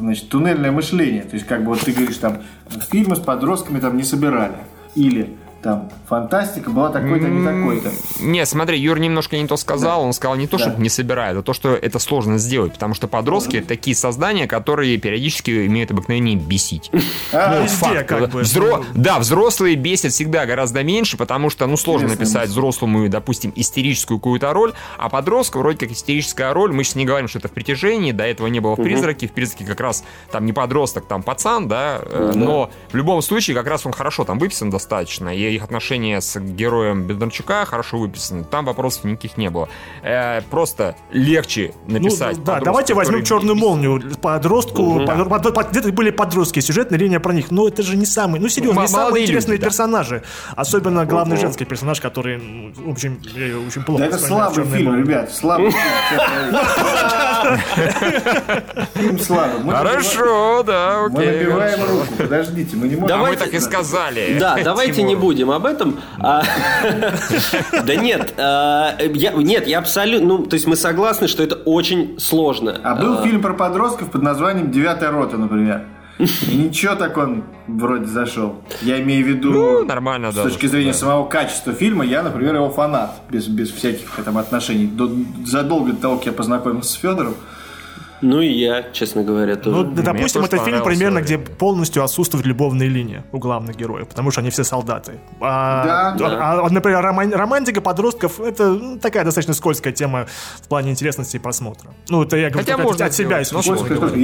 значит, туннельное мышление. То есть, как бы вот ты говоришь, там, фильмы с подростками там не собирали. Или там фантастика была такой-то, не такой-то. Не, смотри, Юр немножко не то сказал. Он сказал не то, что не собирает, а то, что это сложно сделать. Потому что подростки это такие создания, которые периодически имеют обыкновение бесить. А, Везде, как бы. Взро- Да, взрослые бесят всегда гораздо меньше, потому что, ну, сложно написать взрослому, допустим, истерическую какую-то роль, а подростка вроде как истерическая роль. Мы сейчас не говорим, что это в притяжении, до этого не было в призраке. В призраке как раз там не подросток, там пацан, да, э, но в любом случае как раз он хорошо там выписан достаточно, и их отношения с героем Бондарчука хорошо выписаны. Там вопросов никаких не было. Э, просто легче Ну, написать. да, подростка, давайте возьмем который черную молнию. Подростку, под- под- под- где-то были подростки, сюжетная линия про них. Но это же не самый, ну серьезно, не самые молодые интересные люди, да. персонажи. Особенно главный женский персонаж, который, ну, в общем, очень плохо Да это слабый «Чёрной фильм, молнии». ребят, слабый фильм. Фильм слабый. Хорошо, да, набиваем- Мы окей. набиваем руку. Подождите, мы не можем. А мы так и сказали. Да, давайте не Тимуру. Будем об этом. А, Да нет, а, нет, я абсолютно, ну, то есть мы согласны, что это очень сложно. А был фильм про подростков под названием «Девятая рота», например. И ничего так он вроде зашел. Я имею в виду, Ну, нормально, с да, точки зрения да. самого качества фильма, я, например, его фанат, без, без всяких там отношений. До- задолго до того, как я познакомился с Федором, Ну и я, честно говоря, Ну, тоже. да, допустим, тоже это фильм примерно, где полностью отсутствует любовная линия у главных героев, потому что они все солдаты. А, Да, да. а, например, роман- романтика подростков это ну, такая достаточно скользкая тема в плане интересности и просмотра. Ну, это я говорю Хотя можно от себя исключительно говорю. скользкое.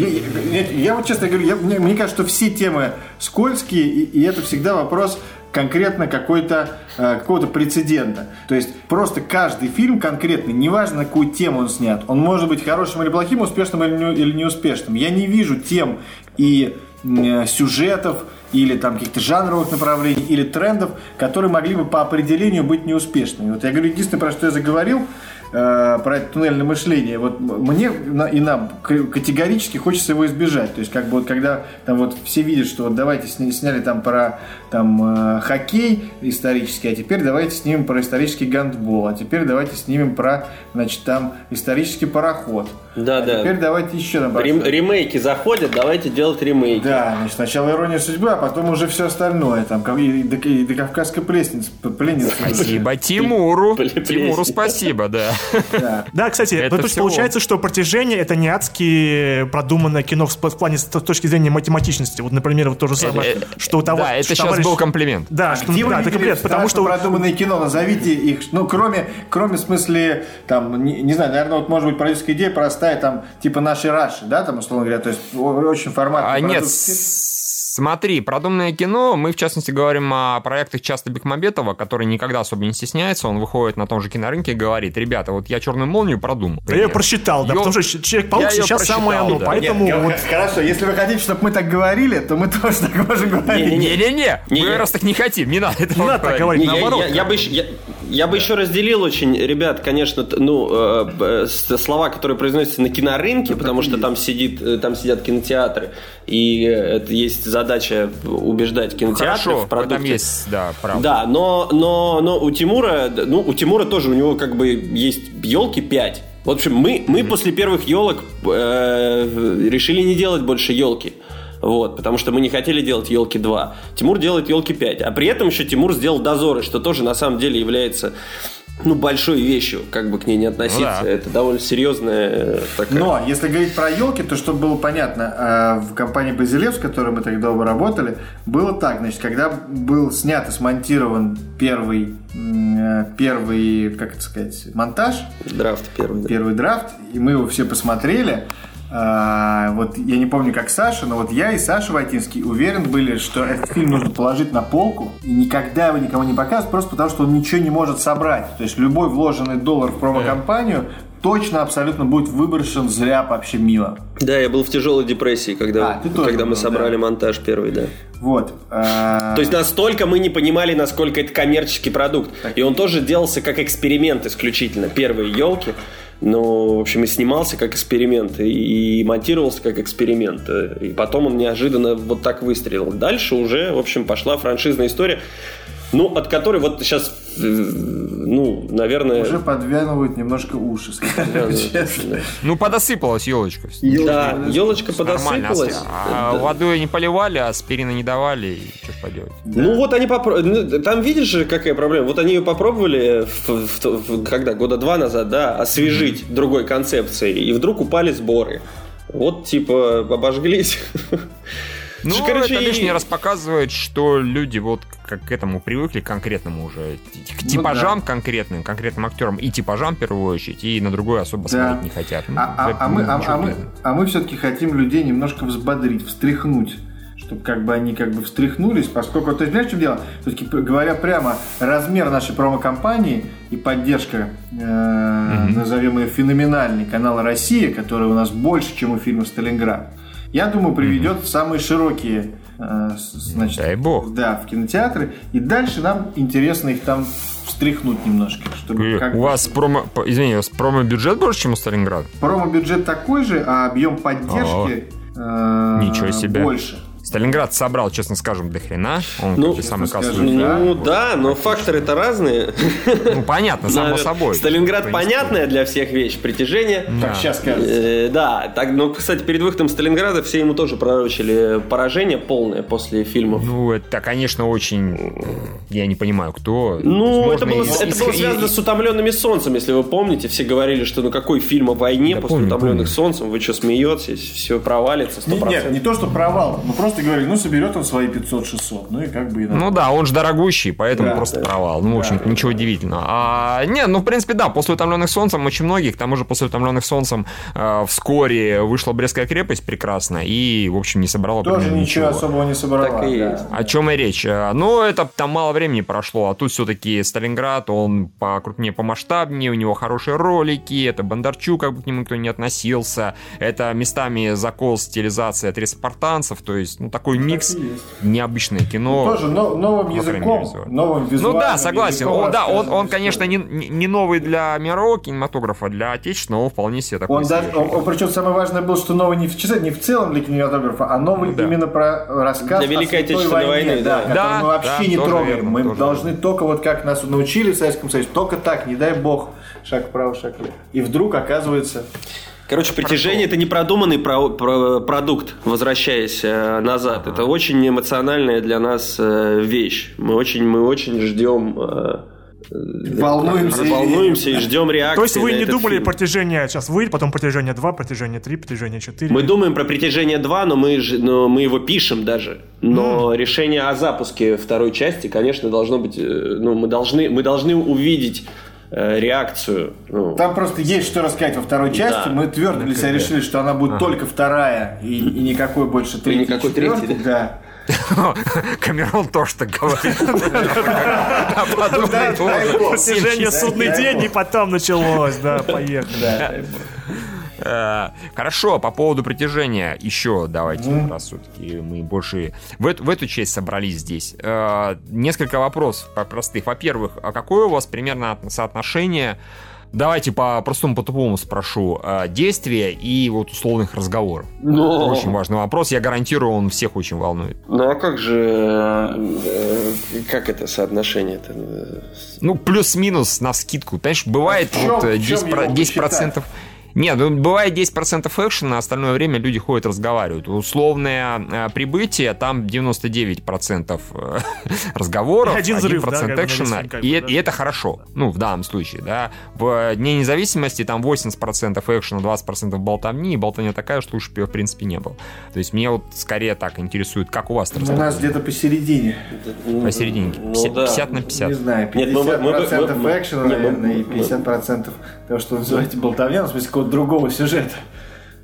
Я, я- я вот честно говорю, я- мне, мне кажется, что все темы скользкие, и, и это всегда вопрос конкретно какой-то э, какого-то прецедента. То есть просто каждый фильм конкретный, неважно на какую тему он снят, он может быть хорошим или плохим, успешным или, не- или неуспешным. Я не вижу тем и м, сюжетов или там каких-то жанровых направлений или трендов, которые могли бы по определению быть неуспешными. Вот я говорю, единственное, про что я заговорил, э, про это туннельное мышление. Вот мне и нам категорически хочется его избежать. То есть, как бы вот когда там вот все видят, что вот давайте сня- сняли там про там э, хоккей исторический, а теперь давайте снимем про исторический гандбол, а теперь давайте снимем про, значит, там исторический пароход. Да, а да. теперь давайте еще там Рем- ремейки заходят, давайте делать ремейки. да, значит, сначала ирония судьбы, а потом уже все остальное. Там, как- и, до, и до кавказской пленницы. пленницы. Спасибо Тимуру. Плесень. Тимуру спасибо, да. Да. Да, кстати, то есть получается, что «Протяжение» — это не адски продуманное кино в, плане с точки зрения математичности. Вот, например, вот то же самое, Э, э, что у того, Да, это сейчас был комплимент. Да, это комплимент, потому что... продуманное кино, назовите их, ну, кроме, кроме в смысле, там, не, не знаю, наверное, вот может быть продюсерская идея простая, там, типа нашей Раши, да, там, условно говоря, то есть очень формат. А, нет, смотри, продуманное кино, мы в частности говорим о проектах Часто Бекмамбетова, который никогда особо не стесняется, он выходит на том же кинорынке и говорит, ребята, вот я черную молнию продумал. Да я ее просчитал, да, Ё- потому что Человек-паук сейчас самое оно, да. поэтому Нет, вот... Хорошо, если вы хотите, чтобы мы так говорили, то мы тоже так можем говорить. Не-не-не, мы раз так не хотим, не надо этого Не надо так говорить. наоборот. я- я бы еще, я, я бы еще разделил очень, ребят, конечно, ну, э, э, слова, которые произносятся на кинорынке, потому что там, сидит, э, там сидят кинотеатры, и это есть задача убеждать кинотеатры Хорошо, в продукте. есть, да, правда. Да, но, но, но у Тимура, ну, у Тимура тоже, у него как бы есть елки 5. В общем, мы, мы после первых елок э, решили не делать больше елки. Вот, потому что мы не хотели делать елки 2. Тимур делает елки 5. А при этом еще Тимур сделал дозоры, что тоже на самом деле является ну, большой вещью, как бы к ней не относиться. Ну да. Это довольно серьезная э, такая. Но, если говорить про елки, то чтобы было понятно, э, в компании Базилев, с которой мы так долго работали, было так, значит, когда был снят и смонтирован первый, э, первый, как это сказать, монтаж, Драфт первый. да. первый драфт, и мы его все посмотрели. А, вот я не помню, как Саша, но вот я и Саша Ватинский уверен были, что этот фильм нужно положить на полку и никогда его никому не показывать, просто потому что он ничего не может собрать. То есть любой вложенный доллар в промо-компанию точно абсолютно будет выброшен зря вообще мимо. Да, я был в тяжелой депрессии, когда, А, ты тоже когда мы был, собрали да. монтаж первый, да. Вот. А, То есть настолько мы не понимали, насколько это коммерческий продукт. И он тоже делался как эксперимент исключительно. Первые елки. Но, в общем, и снимался как эксперимент, и монтировался как эксперимент. И потом он неожиданно вот так выстрелил. Дальше уже, в общем, пошла франшизная история. Ну, от которой вот сейчас, э, ну, наверное... Уже подвянывают немножко уши, скажем честно. Ну, подосыпалась елочка. Да, елочка Нормально. подосыпалась. А Да. водой не поливали, аспирина не давали, и что ж поделать. Ну вот они попробовали. Там видишь же, какая проблема? Вот они ее попробовали, когда, года два назад, да, освежить другой концепцией, и вдруг упали сборы. Вот, типа, обожглись. Ну, Короче, это лишний раз показывает, что люди вот как к этому привыкли, к конкретному уже, к Ну типажам конкретным, конкретным актерам, и типажам в первую очередь, и на другое особо Да. смотреть не хотят. Ну, А, а- а мы, а- а мы- а мы все-таки хотим людей немножко взбодрить, встряхнуть. Чтобы как бы они как бы встряхнулись, поскольку, то есть, знаешь, в чем дело? Все-таки, говоря прямо, размер нашей промо-компании и поддержка, э, назовем ее феноменальный канала «Россия», который у нас больше, чем у фильма «Сталинград», я думаю, приведет в самые широкие э, значит, Дай бог. да, в кинотеатры. И дальше нам интересно их там встряхнуть немножко. Чтобы как у вас промо, извини, у вас промо-бюджет больше, чем у Сталинграда? Промо-бюджет такой же, а объем поддержки э, Ничего себе. больше. Сталинград собрал, честно скажем, до хрена. Он Ну, как самый кассовый. скажу, да. Ну да, но факторы-то разные. Ну, понятно, само Наверное, собой. Сталинград понятная для всех вещь, притяжение. Да. Как сейчас кажется. Э, Да, так, но, кстати, перед выходом Сталинграда все ему тоже пророчили поражение полное после фильмов. Ну, это, конечно, очень... Я не понимаю, кто. Ну, Возможно, это было, это было связано с «Утомленными солнцем», если вы помните. Все говорили, что ну какой фильм о войне Да после помню, «Утомленных помню. солнцем», вы что, смеетесь, все провалится Не- 100%. Нет, не то, что провал. Мы просто говорили, ну, соберет он свои 500-600. Ну, и как бы и надо. Ну да, он же дорогущий, поэтому Да, просто да. провал. Ну, в общем ничего удивительного. А, не, ну, в принципе, да, после «Утомленных солнцем» очень многих, к тому же после «Утомленных солнцем» э, вскоре вышла «Брестская крепость» прекрасно и, в общем, не собрала Тоже примерно ничего особого не собрала. Так и да. есть. О чем и речь. Э, Ну, это там мало времени прошло, а тут все-таки Сталинград, он покрупнее, помасштабнее, у него хорошие ролики, это Бондарчук, как бы к нему никто не относился, это местами закол, стилизация от спартанцев, то есть, ну, такой микс, и есть. необычное кино. Тоже но- новым языком, новым Ну да, согласен. Он, да, он, он, конечно, не, не новый для мирового кинематографа, для отечественного, он вполне себе такой Он, даже, он, он, причем самое важное было, что новый не в, не в целом для кинематографа, а новый Ну да. именно про рассказ Для Великой о Святой Отечественной войне, войны, да, да. который Да, мы вообще да, не трогаем. верно, мы должны только вот как нас научили в Советском Союзе, только так, не дай бог, шаг вправо, шаг влево. И вдруг оказывается, Короче, «Притяжение» — это не продуманный про- про- продукт, возвращаясь э, назад. Это очень эмоциональная для нас э, вещь. Мы очень, мы очень ждем... э, волнуемся. и- волнуемся и ждем реакции То есть вы на не этот думали фильм. протяжение, сейчас выйдет, потом протяжение 2, протяжение 3, протяжение 4. Мы думаем про «Притяжение 2», но мы, но мы его пишем даже. Но решение о запуске второй части, конечно, должно быть... э, Ну, мы должны, мы должны увидеть э, реакцию. Ну, Там просто есть что рассказать во второй части. Да. Мы твердо для себя решили, что она будет только вторая и, и никакой больше третьей. никакой четвертой. третьей, Да. Камерон тоже так говорит. А. Протяжение судный день, и потом началось, да, поехали. Э, Хорошо, по поводу притяжения еще давайте, раз все-таки мы больше в эту, в эту часть собрались здесь. Э, Несколько вопросов простых. Во-первых, а какое у вас примерно от- соотношение, давайте по простому, по тупому спрошу, э, действия и вот условных разговоров? но- Очень важный вопрос, я гарантирую, он всех очень волнует. Ну а как же... как это соотношение? -то? Ну, плюс-минус на скидку. Понимаешь, бывает А в чём- вот э, в чём 10%, его 10%. Нет, ну, бывает 10% экшена, а остальное время люди ходят, разговаривают. Условное э, прибытие, там 99% э, разговоров, И один взрыв, да, 1% когда на экшена, как и, бы, э- да. и это хорошо. Ну, в данном случае, да. В Дне независимости там 80% экшена, 20% болтовни, и болтовня такая, что лучше бы ее, в принципе, не было. То есть мне вот скорее так интересует, как у вас это У нас где-то посередине. посередине. Ну 50, да. 50 на 50. Не знаю, 50% Нет, мы- мы- мы- мы- экшена, мы- наверное, и мы- 50% того, что называете болтовня, ну, в смысле какого-то другого сюжета.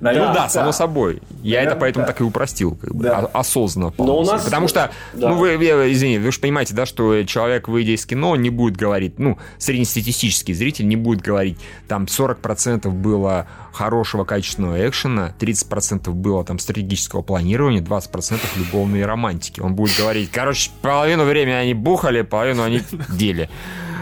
Ну Наверное, да, само собой. Я Наверное, это поэтому да. так и упростил, как бы, Да. о- осознанно. Но у нас- Потому что, да. ну вы, вы, извини, вы же понимаете, да, что человек, выйдя из кино, не будет говорить, ну, среднестатистический зритель не будет говорить, там 40% было хорошего качественного экшена, 30% было там стратегического планирования, 20% любовной романтики. Он будет говорить, короче, половину времени они бухали, половину они дели.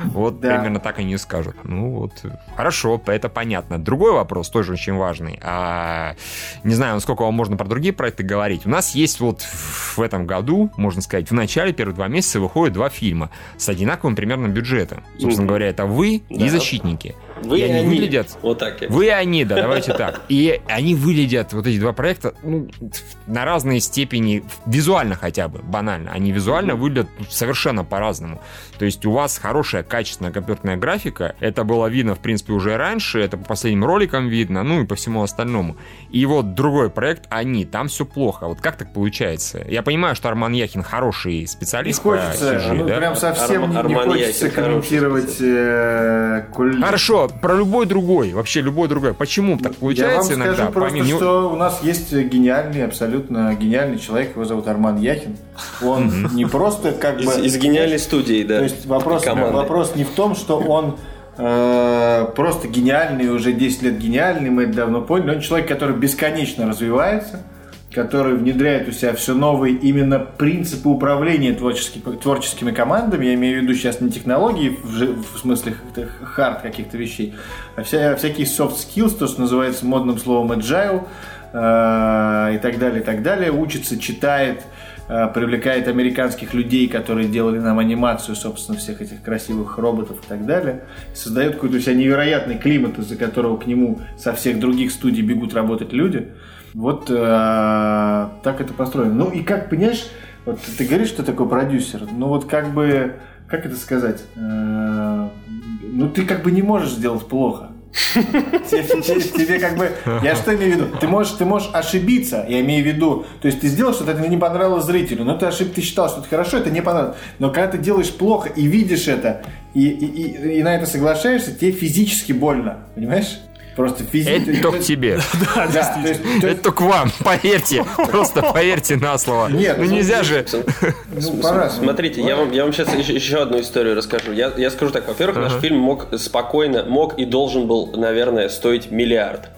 Вот Да. примерно так они и скажут. Ну вот, хорошо, это понятно. Другой вопрос, тоже очень важный. А, не знаю, насколько вам можно про другие проекты говорить. У нас есть вот в этом году, можно сказать, в начале первых два месяца выходят два фильма с одинаковым примерно бюджетом. Собственно Мгм. говоря, это «Вы» и Да. Вы и и они они. выглядят Вот так вы и они, да, давайте так. И они выглядят, вот эти два проекта, ну, на разные степени, визуально хотя бы, банально. Они визуально выглядят совершенно по-разному. То есть у вас хорошая, качественная компьютерная графика. Это было видно, в принципе, уже раньше. Это по последним роликам видно, ну и по всему остальному. И вот другой проект, они, там все плохо. Вот как так получается? Я понимаю, что Арман Яхин хороший Не специалист по хочется, CG, ну, да? прям совсем Арм- не- не, Арман хочется Яхин комментировать э, куль- Про любой другой, вообще любой другой. Почему так получается Я вам иногда? скажу просто, Помимо что у нас есть гениальный, абсолютно гениальный человек, его зовут Арман Яхин. Он не просто как бы... Из, гениальной студии, да. То есть вопрос, вопрос не в том, что он э, просто гениальный, уже 10 лет гениальный, мы это давно поняли. Он человек, который бесконечно развивается, который внедряет у себя все новые именно принципы управления творчески- творческими командами. Я имею в виду сейчас не технологии в, в смысле хард каких-то вещей, а вся- всякие soft skills, то, что называется модным словом agile э, и так далее, и так далее. Учится, читает, э, привлекает американских людей, которые делали нам анимацию, собственно, всех этих красивых роботов и так далее. Создает какой-то у себя невероятный климат, из-за которого к нему со всех других студий бегут работать люди. Вот э, так это построено. Ну и как, понимаешь, вот ты говоришь, что такое продюсер, ну вот как бы, как это сказать, Э, ну ты как бы не можешь сделать плохо. Тебе как бы, я что имею в виду? Ты можешь, ты можешь ошибиться, я имею в виду, то есть ты сделал что-то, это не понравилось зрителю, но ты ошиб, ты считал, что это хорошо, это не понравилось. Но когда ты делаешь плохо и видишь это, и, и, и- и на это соглашаешься, тебе физически больно, понимаешь? Просто физически. Это только тебе. Да, то есть- то Это есть- только вам, поверьте. Просто поверьте на слово. Нет, ну ну, нельзя же. ну, пора. Смотрите, я вам, я вам сейчас еще, еще одну историю расскажу. Я, я скажу так, во-первых, наш фильм мог спокойно, мог и должен был, наверное, стоить миллиард.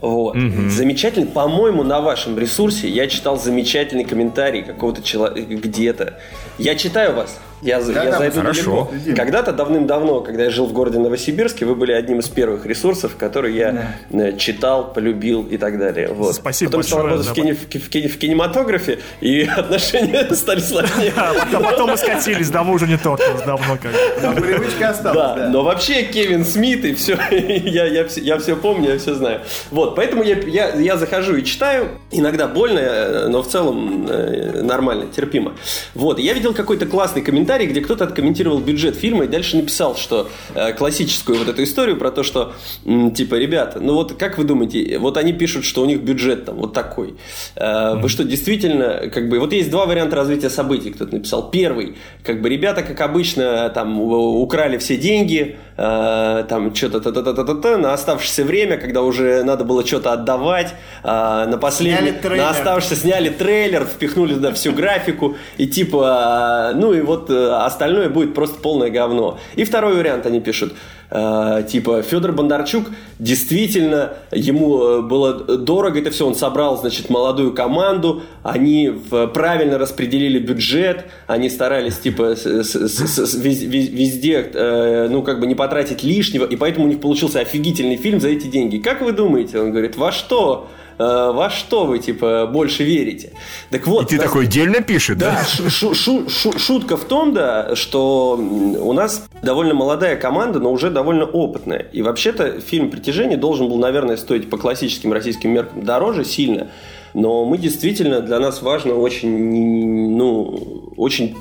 Вот. Замечательно. По-моему, на вашем ресурсе я читал замечательный комментарий какого-то человека где-то. Я читаю вас. Я, за- Да, я да, зайду хорошо. далеко. Когда-то давным-давно, когда я жил в городе Новосибирске, вы были одним из первых ресурсов, которые я э, читал, полюбил и так далее. Вот. Спасибо Потом стал большое, работать в, да. кине- в ки- в кине- в кинематографе, и отношения стали сложнее. А потом мы скатились, да, мы уже не тот, давно как. Но привычка осталась, Да, да. но вообще Кевин Смит и все, я, я, все, я все помню, я все знаю. Вот, поэтому я, я, я захожу и читаю, иногда больно, э, но в целом э, нормально, терпимо. Вот, я видел какой-то классный комментарий, где кто-то откомментировал бюджет фильма и дальше написал, что э, классическую вот эту историю про то, что, м, типа, ребята, ну вот как вы думаете, вот они пишут, что у них бюджет там вот такой. Э, Вы что, действительно, как бы, вот есть два варианта развития событий, кто-то написал. Первый, как бы, ребята, как обычно, там, украли все деньги, э, там, что-то та-та-та-та-та, на оставшееся время, когда уже надо было что-то отдавать, э, на последний, на оставшееся сняли трейлер, впихнули туда всю графику, и типа, э, ну и вот э, остальное будет просто полное говно. И второй вариант они пишут, э, типа, Федор Бондарчук действительно, ему э, было дорого это все, он собрал, значит, молодую команду, они в- правильно распределили бюджет, они старались, типа, с- с- с- с- вез- вез- везде, э, ну, как бы не потратить лишнего, и поэтому у них получился офигительный фильм за эти деньги. Как вы думаете? Он говорит, во что? Э, Во что вы, типа, больше верите? Так вот, И ты нас- такой дельно пишет, да, да? шу- шу- шу- шу- шутка в том, да, что у нас довольно молодая команда, но уже довольно опытная. И вообще-то фильм «Притяжение» должен был, наверное, стоить по классическим российским меркам дороже сильно. Но мы действительно, для нас важно очень, ну, очень...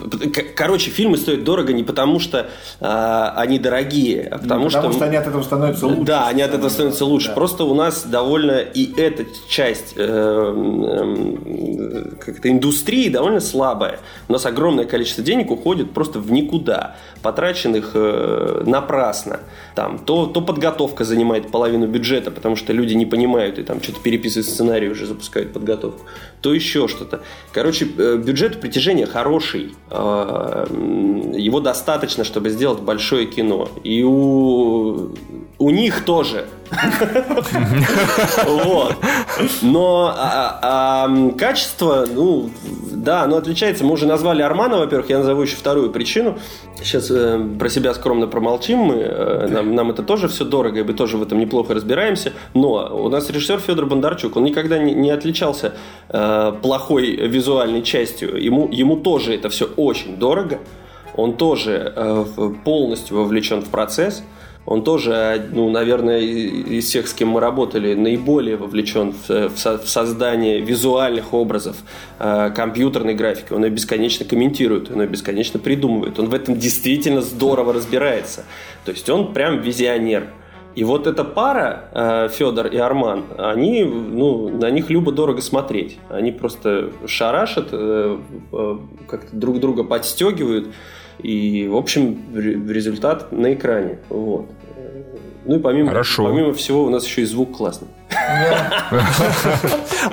Короче, фильмы стоят дорого не потому, что а, они дорогие, а потому, Потому что... что они от этого становятся лучше. Да, они от этого становятся лучше. Да. Просто у нас довольно и эта часть э, эм, как-то индустрии довольно слабая. У нас огромное количество денег уходит просто в никуда, потраченных э, напрасно. Там, то, то подготовка занимает половину бюджета, потому что люди не понимают и там что-то переписывают сценарий, уже запускают подготовку, то еще что-то. Короче, э, бюджет притяжения хороший. Э, Его достаточно, чтобы сделать большое кино. И у, у них тоже. Вот. Но а, а, качество, ну, Да, оно отличается. Мы уже назвали Армана, во-первых, я назову еще вторую причину. Сейчас э, про себя скромно промолчим мы. Нам, это тоже все дорого, и мы тоже в этом неплохо разбираемся. Но у нас режиссер Федор Бондарчук, он никогда не, не отличался э, плохой визуальной частью. Ему, ему тоже это все очень дорого. Он тоже э, полностью вовлечен в процесс он тоже, ну, наверное, из всех, с кем мы работали, наиболее вовлечен в, в, в создание визуальных образов, э, компьютерной графики. Он ее бесконечно комментирует, он ее бесконечно придумывает. Он в этом действительно здорово разбирается. То есть он прям визионер. И вот эта пара, э, Федор и Арман, они, ну, на них любо-дорого смотреть. Они просто шарашат, э, э, как-то друг друга подстегивают. И, в общем, результат на экране. Вот. Ну и помимо, Хорошо. помимо всего у нас еще и звук классный.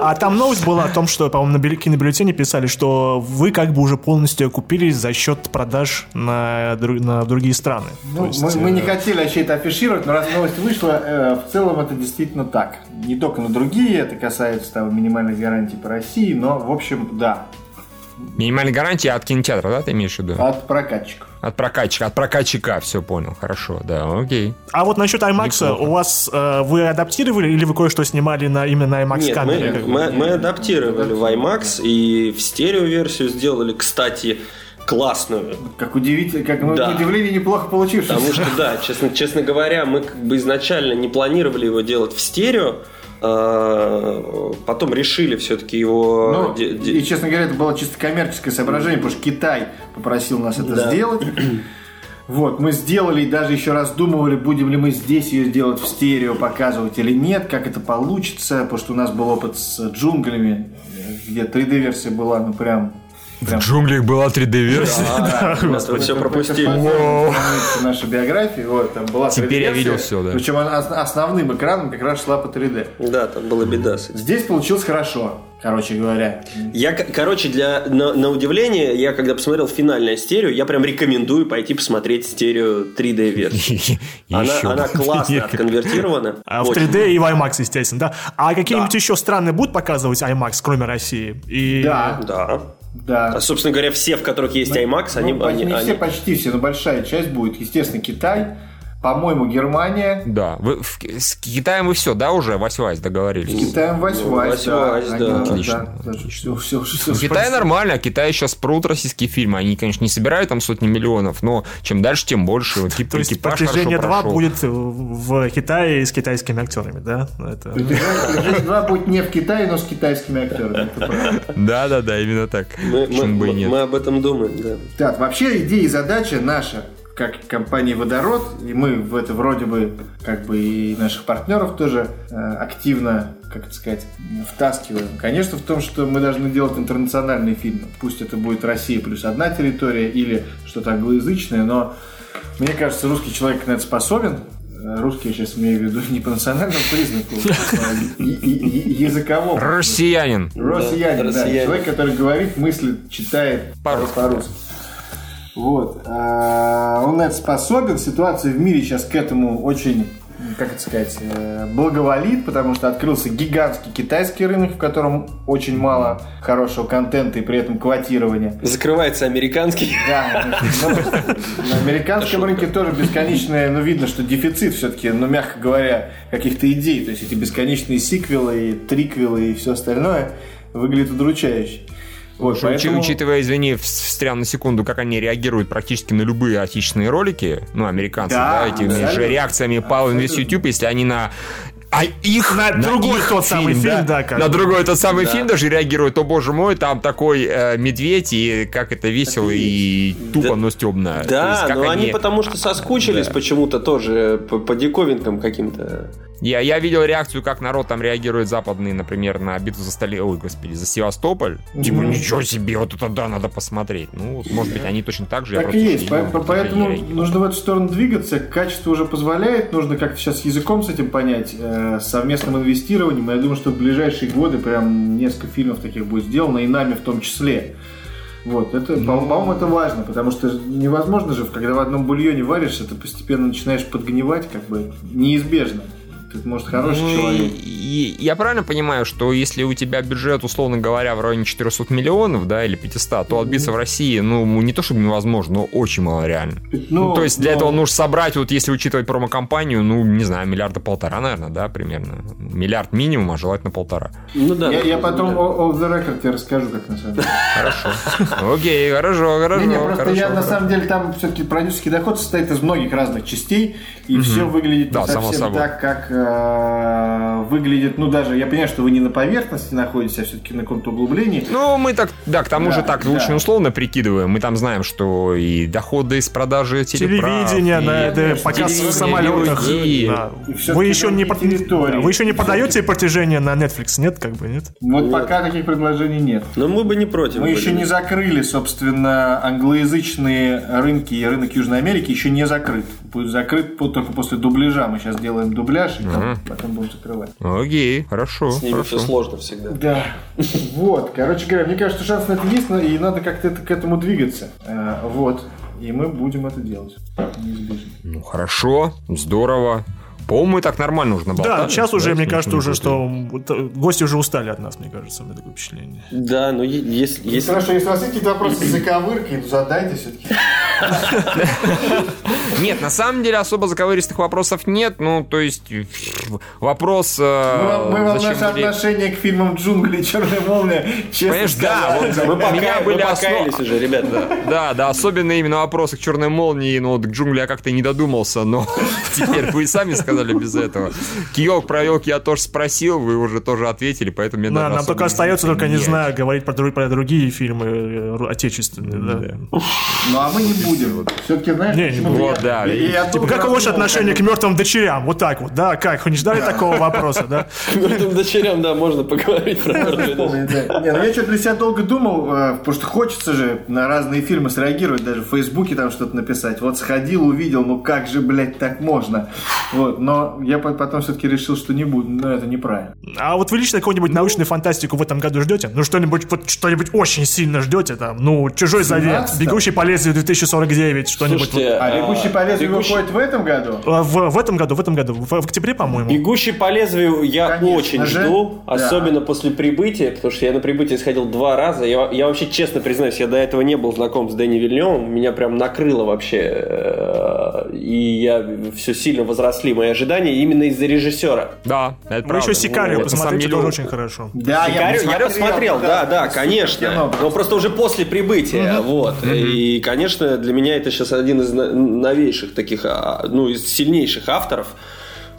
А там новость была о том, что, по-моему, на кинобюллетене писали, что вы как бы уже полностью окупились за счет продаж на, на другие страны. Ну, есть, мы, мы не э, хотели вообще это афишировать, но раз новость вышла, э, в целом это действительно так. Не только на другие, это касается там, минимальной гарантии по России, но, в общем, да, Минимальная гарантия от кинотеатра, да, ты имеешь в виду? От прокатчиков. От прокатчика, от прокатчика, все понял, хорошо, да, окей. А вот насчет IMAX, Неплохо. у вас э, вы адаптировали или вы кое-что снимали на именно IMAX Нет, камере? Мы, мы, мы адаптировали в IMAX и в стереоверсию сделали, кстати, классную. Как удивительно, как мы да. удивление неплохо получившись. Потому что, да, честно, честно говоря, мы как бы изначально не планировали его делать в стерео, потом решили все-таки его... Ну, и, честно говоря, это было чисто коммерческое соображение, потому что Китай попросил нас это да. сделать. Вот, мы сделали и даже еще раз думали, будем ли мы здесь ее делать в стерео, показывать или нет, как это получится, потому что у нас был опыт с джунглями, где 3D-версия была, ну, прям Прям... В джунглях была 3D-версия. Да, да, вы все пропустили. Наша биография, вот, там была Теперь я видел все, да. Причем основным экраном как раз шла по 3D. Да, там была беда. Здесь получилось хорошо. Короче говоря. Я, короче, для на, на удивление, я когда посмотрел финальное стерео, я прям рекомендую пойти посмотреть стерео 3D версию. Она, она классно отконвертирована. А в 3D и в IMAX, естественно, да. А какие-нибудь еще страны будут показывать IMAX, кроме России? И... Да. Да. Да. А, собственно говоря, все, в которых есть ну, IMAX, ну, они... Не они, все, почти все, но большая часть будет, естественно, Китай, по-моему, Германия. Да. Вы, в, с Китаем вы все, да, уже вась-вась договорились? С Китаем вась-вась, да. да. Отлично. Да, да, все, все, все, Китай нормально, а Китай сейчас прут российские фильмы. Они, конечно, не собирают там сотни миллионов, но чем дальше, тем больше. Вот, То есть «Притяжение 2» будет в Китае с китайскими актерами, да? Это... «Притяжение 2» будет не в Китае, но с китайскими актерами. Да-да-да, именно так. Мы об этом думаем, да. Так, вообще идея и задача наша как компания «Водород», и мы в это вроде бы, как бы и наших партнеров тоже э, активно, как это сказать, втаскиваем. Конечно, в том, что мы должны делать интернациональные фильмы. Пусть это будет Россия плюс одна территория или что-то англоязычное, но мне кажется, русский человек на это способен, э, русский, я сейчас имею в виду не по национальному признаку, а языковому. Россиянин. Россиянин, да. Человек, который говорит, мыслит, читает по-русски. Вот. А он это способен. Ситуация в мире сейчас к этому очень как это сказать, э, благоволит, потому что открылся гигантский китайский рынок, в котором очень мало хорошего контента и при этом квотирования. Закрывается американский. Да, ну, на американском рынке тоже бесконечное, но ну, видно, что дефицит все-таки, ну, мягко говоря, каких-то идей. То есть эти бесконечные сиквелы, и триквелы и все остальное выглядит удручающе. Вот, поэтому... Учитывая, извини, встрял на секунду, как они реагируют практически на любые отечественные ролики, ну, американцы, да, да этими же реакциями по весь YouTube, если они на а их на, на другой их тот фильм, самый фильм, да, да на другой тот самый да. фильм даже реагирует, о боже мой, там такой э, медведь и как это весело и тупо, да, но стебно. Да, есть, но они... они потому что соскучились да. почему-то тоже по, по диковинкам каким-то. Я, я видел реакцию, как народ там реагирует западный, например, на битву за столе, ой, господи, за Севастополь. Mm-hmm. Типа, ничего себе, вот это да, надо посмотреть. Ну, может быть, они точно так же. Так и есть, по- по- поэтому нужно в эту сторону двигаться. Качество уже позволяет, нужно как-то сейчас языком с этим понять, э, совместным инвестированием. Я думаю, что в ближайшие годы прям несколько фильмов таких будет сделано, и нами в том числе. Вот, это, mm по-моему, это важно, потому что невозможно же, когда в одном бульоне варишь, это постепенно начинаешь подгнивать, как бы неизбежно. Как может хороший Ну, человек. и- и я правильно понимаю, что если у тебя бюджет, условно говоря, в районе 400 миллионов, да, или 500, то отбиться в России, ну, не то чтобы невозможно, но очень малореально. Ну, то есть для ну, этого нужно собрать, вот если учитывать промо-компанию, ну, не знаю, миллиарда полтора, наверное, да, примерно. Миллиард минимум, а желательно полтора. Ну да. Я, я да, потом да. о- off the record тебе расскажу, как на самом деле. Хорошо. Окей, хорошо, хорошо. Не, не, просто я на самом деле там все-таки продюсерский доход состоит из многих разных частей, и все выглядит не совсем так, как э, выглядит, ну даже, я понимаю, что вы не на поверхности находитесь, а все-таки на каком-то углублении. Ну, мы так, да, к тому Да, же так да. очень условно прикидываем. Мы там знаем, что и доходы из продажи телеправ, Телевидение, и- да, это конечно, показ в самолетах. биология. Да. И Вы еще не, под- территории. вы еще не подаете протяжение на Netflix, нет, как бы, нет? Вот пока таких предложений нет. Но мы бы не против. Мы были. еще не закрыли, собственно, англоязычные рынки и рынок Южной Америки еще не закрыт. Будет закрыт только после дубляжа. Мы сейчас делаем дубляж, там потом будем закрывать. Окей, хорошо. С ними хорошо. все сложно всегда. Да. Вот. Короче говоря, мне кажется, шанс на это есть, но и надо как-то это- к этому двигаться. Э, Вот. И мы будем это делать. Неизбежно. Ну, хорошо, здорово. По-моему, мы так нормально уже наболтали. Да, сейчас уже, Да, мне кажется, уже, что вот, э, гости уже устали от нас, мне кажется, у меня такое впечатление. Да, но е- если... Ну, если... Хорошо, если у вас есть какие-то вопросы с заковыркой, то задайте все-таки. Нет, на самом деле особо заковыристых вопросов нет. Ну, то есть э, вопрос... э, Мы вам, мы вам наше отношение к фильмам «Джунгли» и «Черная молния» честно Понимаешь, да, вот Мы, у меня пока... были мы основ- уже, ребят, да. Да, да, особенно именно вопросы к черной молнии, ну вот к джунгли я как-то не додумался, но теперь вы сами сказали без этого. Киок про елк я тоже спросил, вы уже тоже ответили, поэтому мне Да, нам только остается, только не знаю, говорить про, про другие фильмы э, отечественные. Да. Ну, а мы не будем. Все-таки, знаешь, Не, не Вот, да. и я Типа, как ваше раздумал, отношение к мертвым дочерям? Вот так вот, да, как? Вы не ждали такого вопроса, да? Мертвым дочерям, да, можно поговорить про мертвые дочери. Ну я что-то для себя долго думал, э, потому что хочется же на разные фильмы среагировать, даже в Фейсбуке там что-то написать. Вот сходил, увидел, ну как же, блядь, так можно? Вот, но я по- потом все-таки решил, что не буду, но это неправильно. А вот вы лично какую-нибудь научную фантастику в этом году ждете? Ну, что-нибудь вот что-нибудь очень сильно ждете там? Ну, «Чужой завет», 17-м? «Бегущий по лезвию 2049», что-нибудь. Слушайте, А «Бегущий по лезвию» «Бегущий- выходит в этом году? вот. А В, в этом году, в этом году, в, в октябре, по-моему. Бегущий по лезвию я Конечно очень же. жду, Да. особенно после прибытия, потому что я на прибытие сходил два раза. Я, я вообще честно признаюсь, я до этого не был знаком с Дэнни Вильневым, меня прям накрыло вообще, э, и я все сильно возросли мои ожидания именно из-за режиссера. Да, это Вы правда. еще «Сикарио» самом посмотрите, деле, тоже очень хорошо. Да, Сикарио я посмотрел, да, да, конечно. кино. Но просто уже после прибытия, вот. И, конечно, для меня это сейчас один из новейших таких, а, ну, из сильнейших авторов.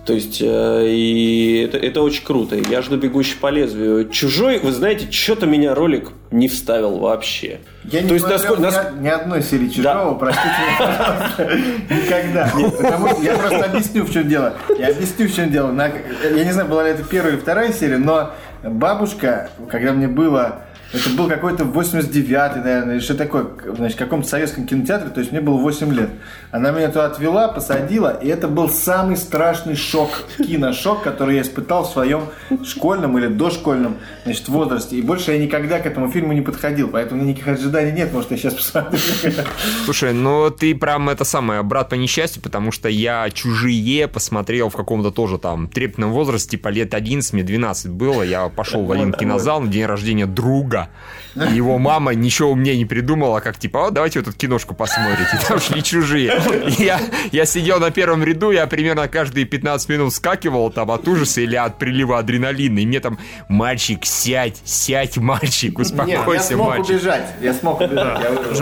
То есть, э, и это, это очень круто. Я жду «Бегущий по лезвию». «Чужой», вы знаете, что-то меня ролик не вставил вообще. Я не То есть, смотрел насколько- ни, ни одной серии Чужого, простите меня, пожалуйста, никогда. Потому что я просто объясню, в чем дело. Я объясню, в чем дело. Я не знаю, была ли это первая или вторая серия, но бабушка, когда мне было... Это был какой-то 89-й, наверное, или что такое, значит, в каком-то советском кинотеатре, то есть мне было 8 лет. Она меня туда отвела, посадила, и это был самый страшный шок, киношок, который я испытал в своем школьном или дошкольном значит, возрасте. И больше я никогда к этому фильму не подходил, поэтому у меня никаких ожиданий нет, может, я сейчас посмотрю. Слушай, ну ты прям это самое, брат по несчастью, потому что я «Чужие» посмотрел в каком-то тоже там трепетном возрасте, типа лет 11, мне 12 было, я пошел в один кинозал на день рождения друга, и его мама ничего мне не придумала, как типа, о, давайте вот эту киношку посмотрите, там шли «Чужие». И я, я сидел на первом ряду, я примерно каждые 15 минут скакивал там от ужаса или от прилива адреналина, и мне там, мальчик, сядь, сядь, мальчик, Нет, я успокойся, смог мальчик. убежать, я смог убежать.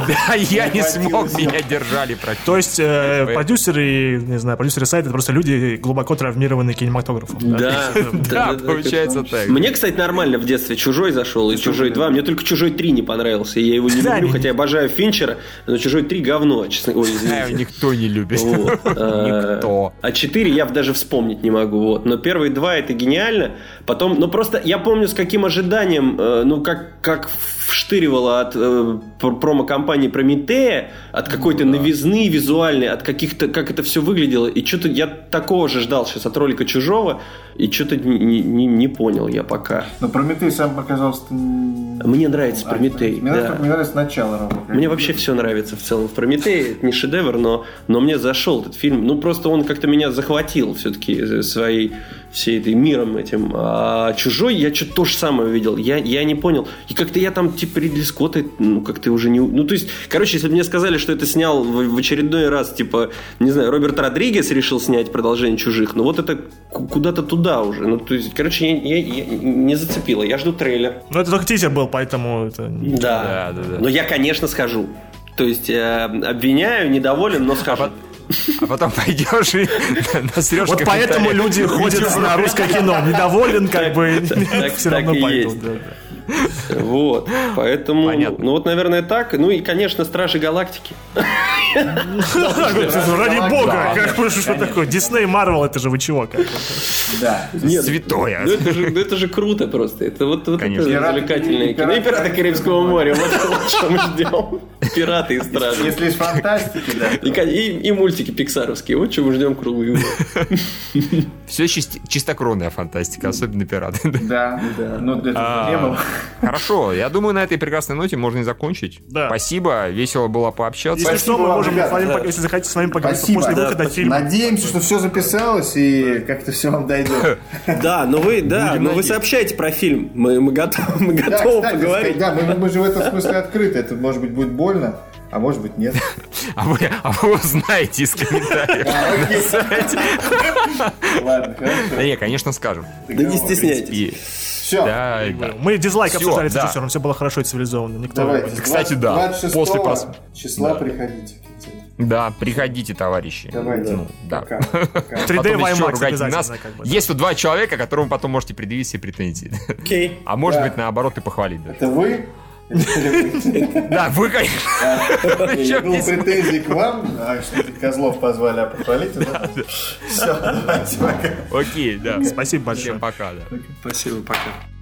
Да, я не смог, меня держали практически. То есть э, продюсеры, не знаю, продюсеры сайта это просто люди глубоко травмированные кинематографом. Да, Да, получается так. Мне, кстати, нормально в детстве «Чужой» зашел, и «Чужой 2». Мне только «Чужой 3» не понравился. Я его не Да, люблю, не- хотя обожаю Финчера, но «Чужой 3» говно, честно говоря. Никто не любит. Вот. Э, Никто. А 4 я даже вспомнить не могу. Вот. Но первые два это гениально. Потом, ну просто я помню с каким ожиданием, э, ну как, как вштыривало от э, пр- промо-компании Прометея, от какой-то новизны визуальной, от каких-то, как это все выглядело. И что-то я такого же ждал сейчас от ролика Чужого, и что-то не, не- не понял я пока. Но Прометей сам показался... Мне нравится а, Прометей, Мне, да. нравится, мне нравится начало работы. Мне вообще все нравится в целом в Прометее. Это не шедевр, но, но мне зашел этот фильм. Ну, просто он как-то меня захватил все-таки своей всей этой миром этим. А чужой я что-то то же самое увидел. Я, я не понял. И как-то я там, типа, Ридли Скотта, ну, как-то уже не... Ну, то есть, короче, если бы мне сказали, что это снял в, в очередной раз, типа, не знаю, Роберт Родригес решил снять продолжение «Чужих», ну, вот это ку- куда-то туда уже. Ну, то есть, короче, я, я- я не зацепило. Я жду трейлер. Ну, это только тизер был, поэтому это... Да. Да, да, да. Но я, конечно, схожу. То есть э, обвиняю, недоволен, но схожу. А потом пойдешь и насрешь Вот поэтому люди ходят на русское кино. Недоволен, как бы, все равно пойдут. Вот. Поэтому, Понятно. ну вот, наверное, так. Ну и, конечно, Стражи Галактики. Ради бога, как что такое? Дисней, Марвел, это же вы чего? Да. Нет, Святое. Ну это же, ну, это же круто просто. Это вот, развлекательное кино. И пираты Карибского моря. Вот что мы ждем. Пираты и стражи. Если из фантастики, да. И, мультики пиксаровские. Вот что мы ждем круглый год. Все чистокровная фантастика, особенно пираты. Да, да. Но для А, было. Хорошо, я думаю, на этой прекрасной ноте можно и закончить. Да. Спасибо, весело было пообщаться. Если Спасибо что, мы можем, с вами если захотите, с вами поговорить после Да, выхода фильма. Надеемся, что все записалось и как-то все вам дойдет. Да, но вы, да, но вы сообщайте про фильм. Мы, мы готовы, поговорить. да, мы, мы же в этом смысле открыты. Это, может быть, будет больно, а может быть, нет. А вы, а вы узнаете из комментариев. Ладно, Да хорошо. не, конечно, скажем. Да не стесняйтесь. Все. да, да. Мы дизлайк Всё, обсуждали с да. режиссером, все было хорошо и цивилизованно. Никто Давайте. Кстати, да. 26 После прос- числа Да. приходите. Да, приходите, товарищи. Давайте. Ну, да. Пока. Пока. 3D Потом еще IMAX нас. как бы, да. Есть тут два человека, которым вы потом можете предъявить все претензии. Окей. А может Да. быть, наоборот, и похвалить даже. Это вы? Да, вы, конечно. Я был претензий к вам, а что козлов позвали, а похвалите. Все, давайте, пока. Окей, да. Спасибо большое. Всем пока, да. Спасибо, пока.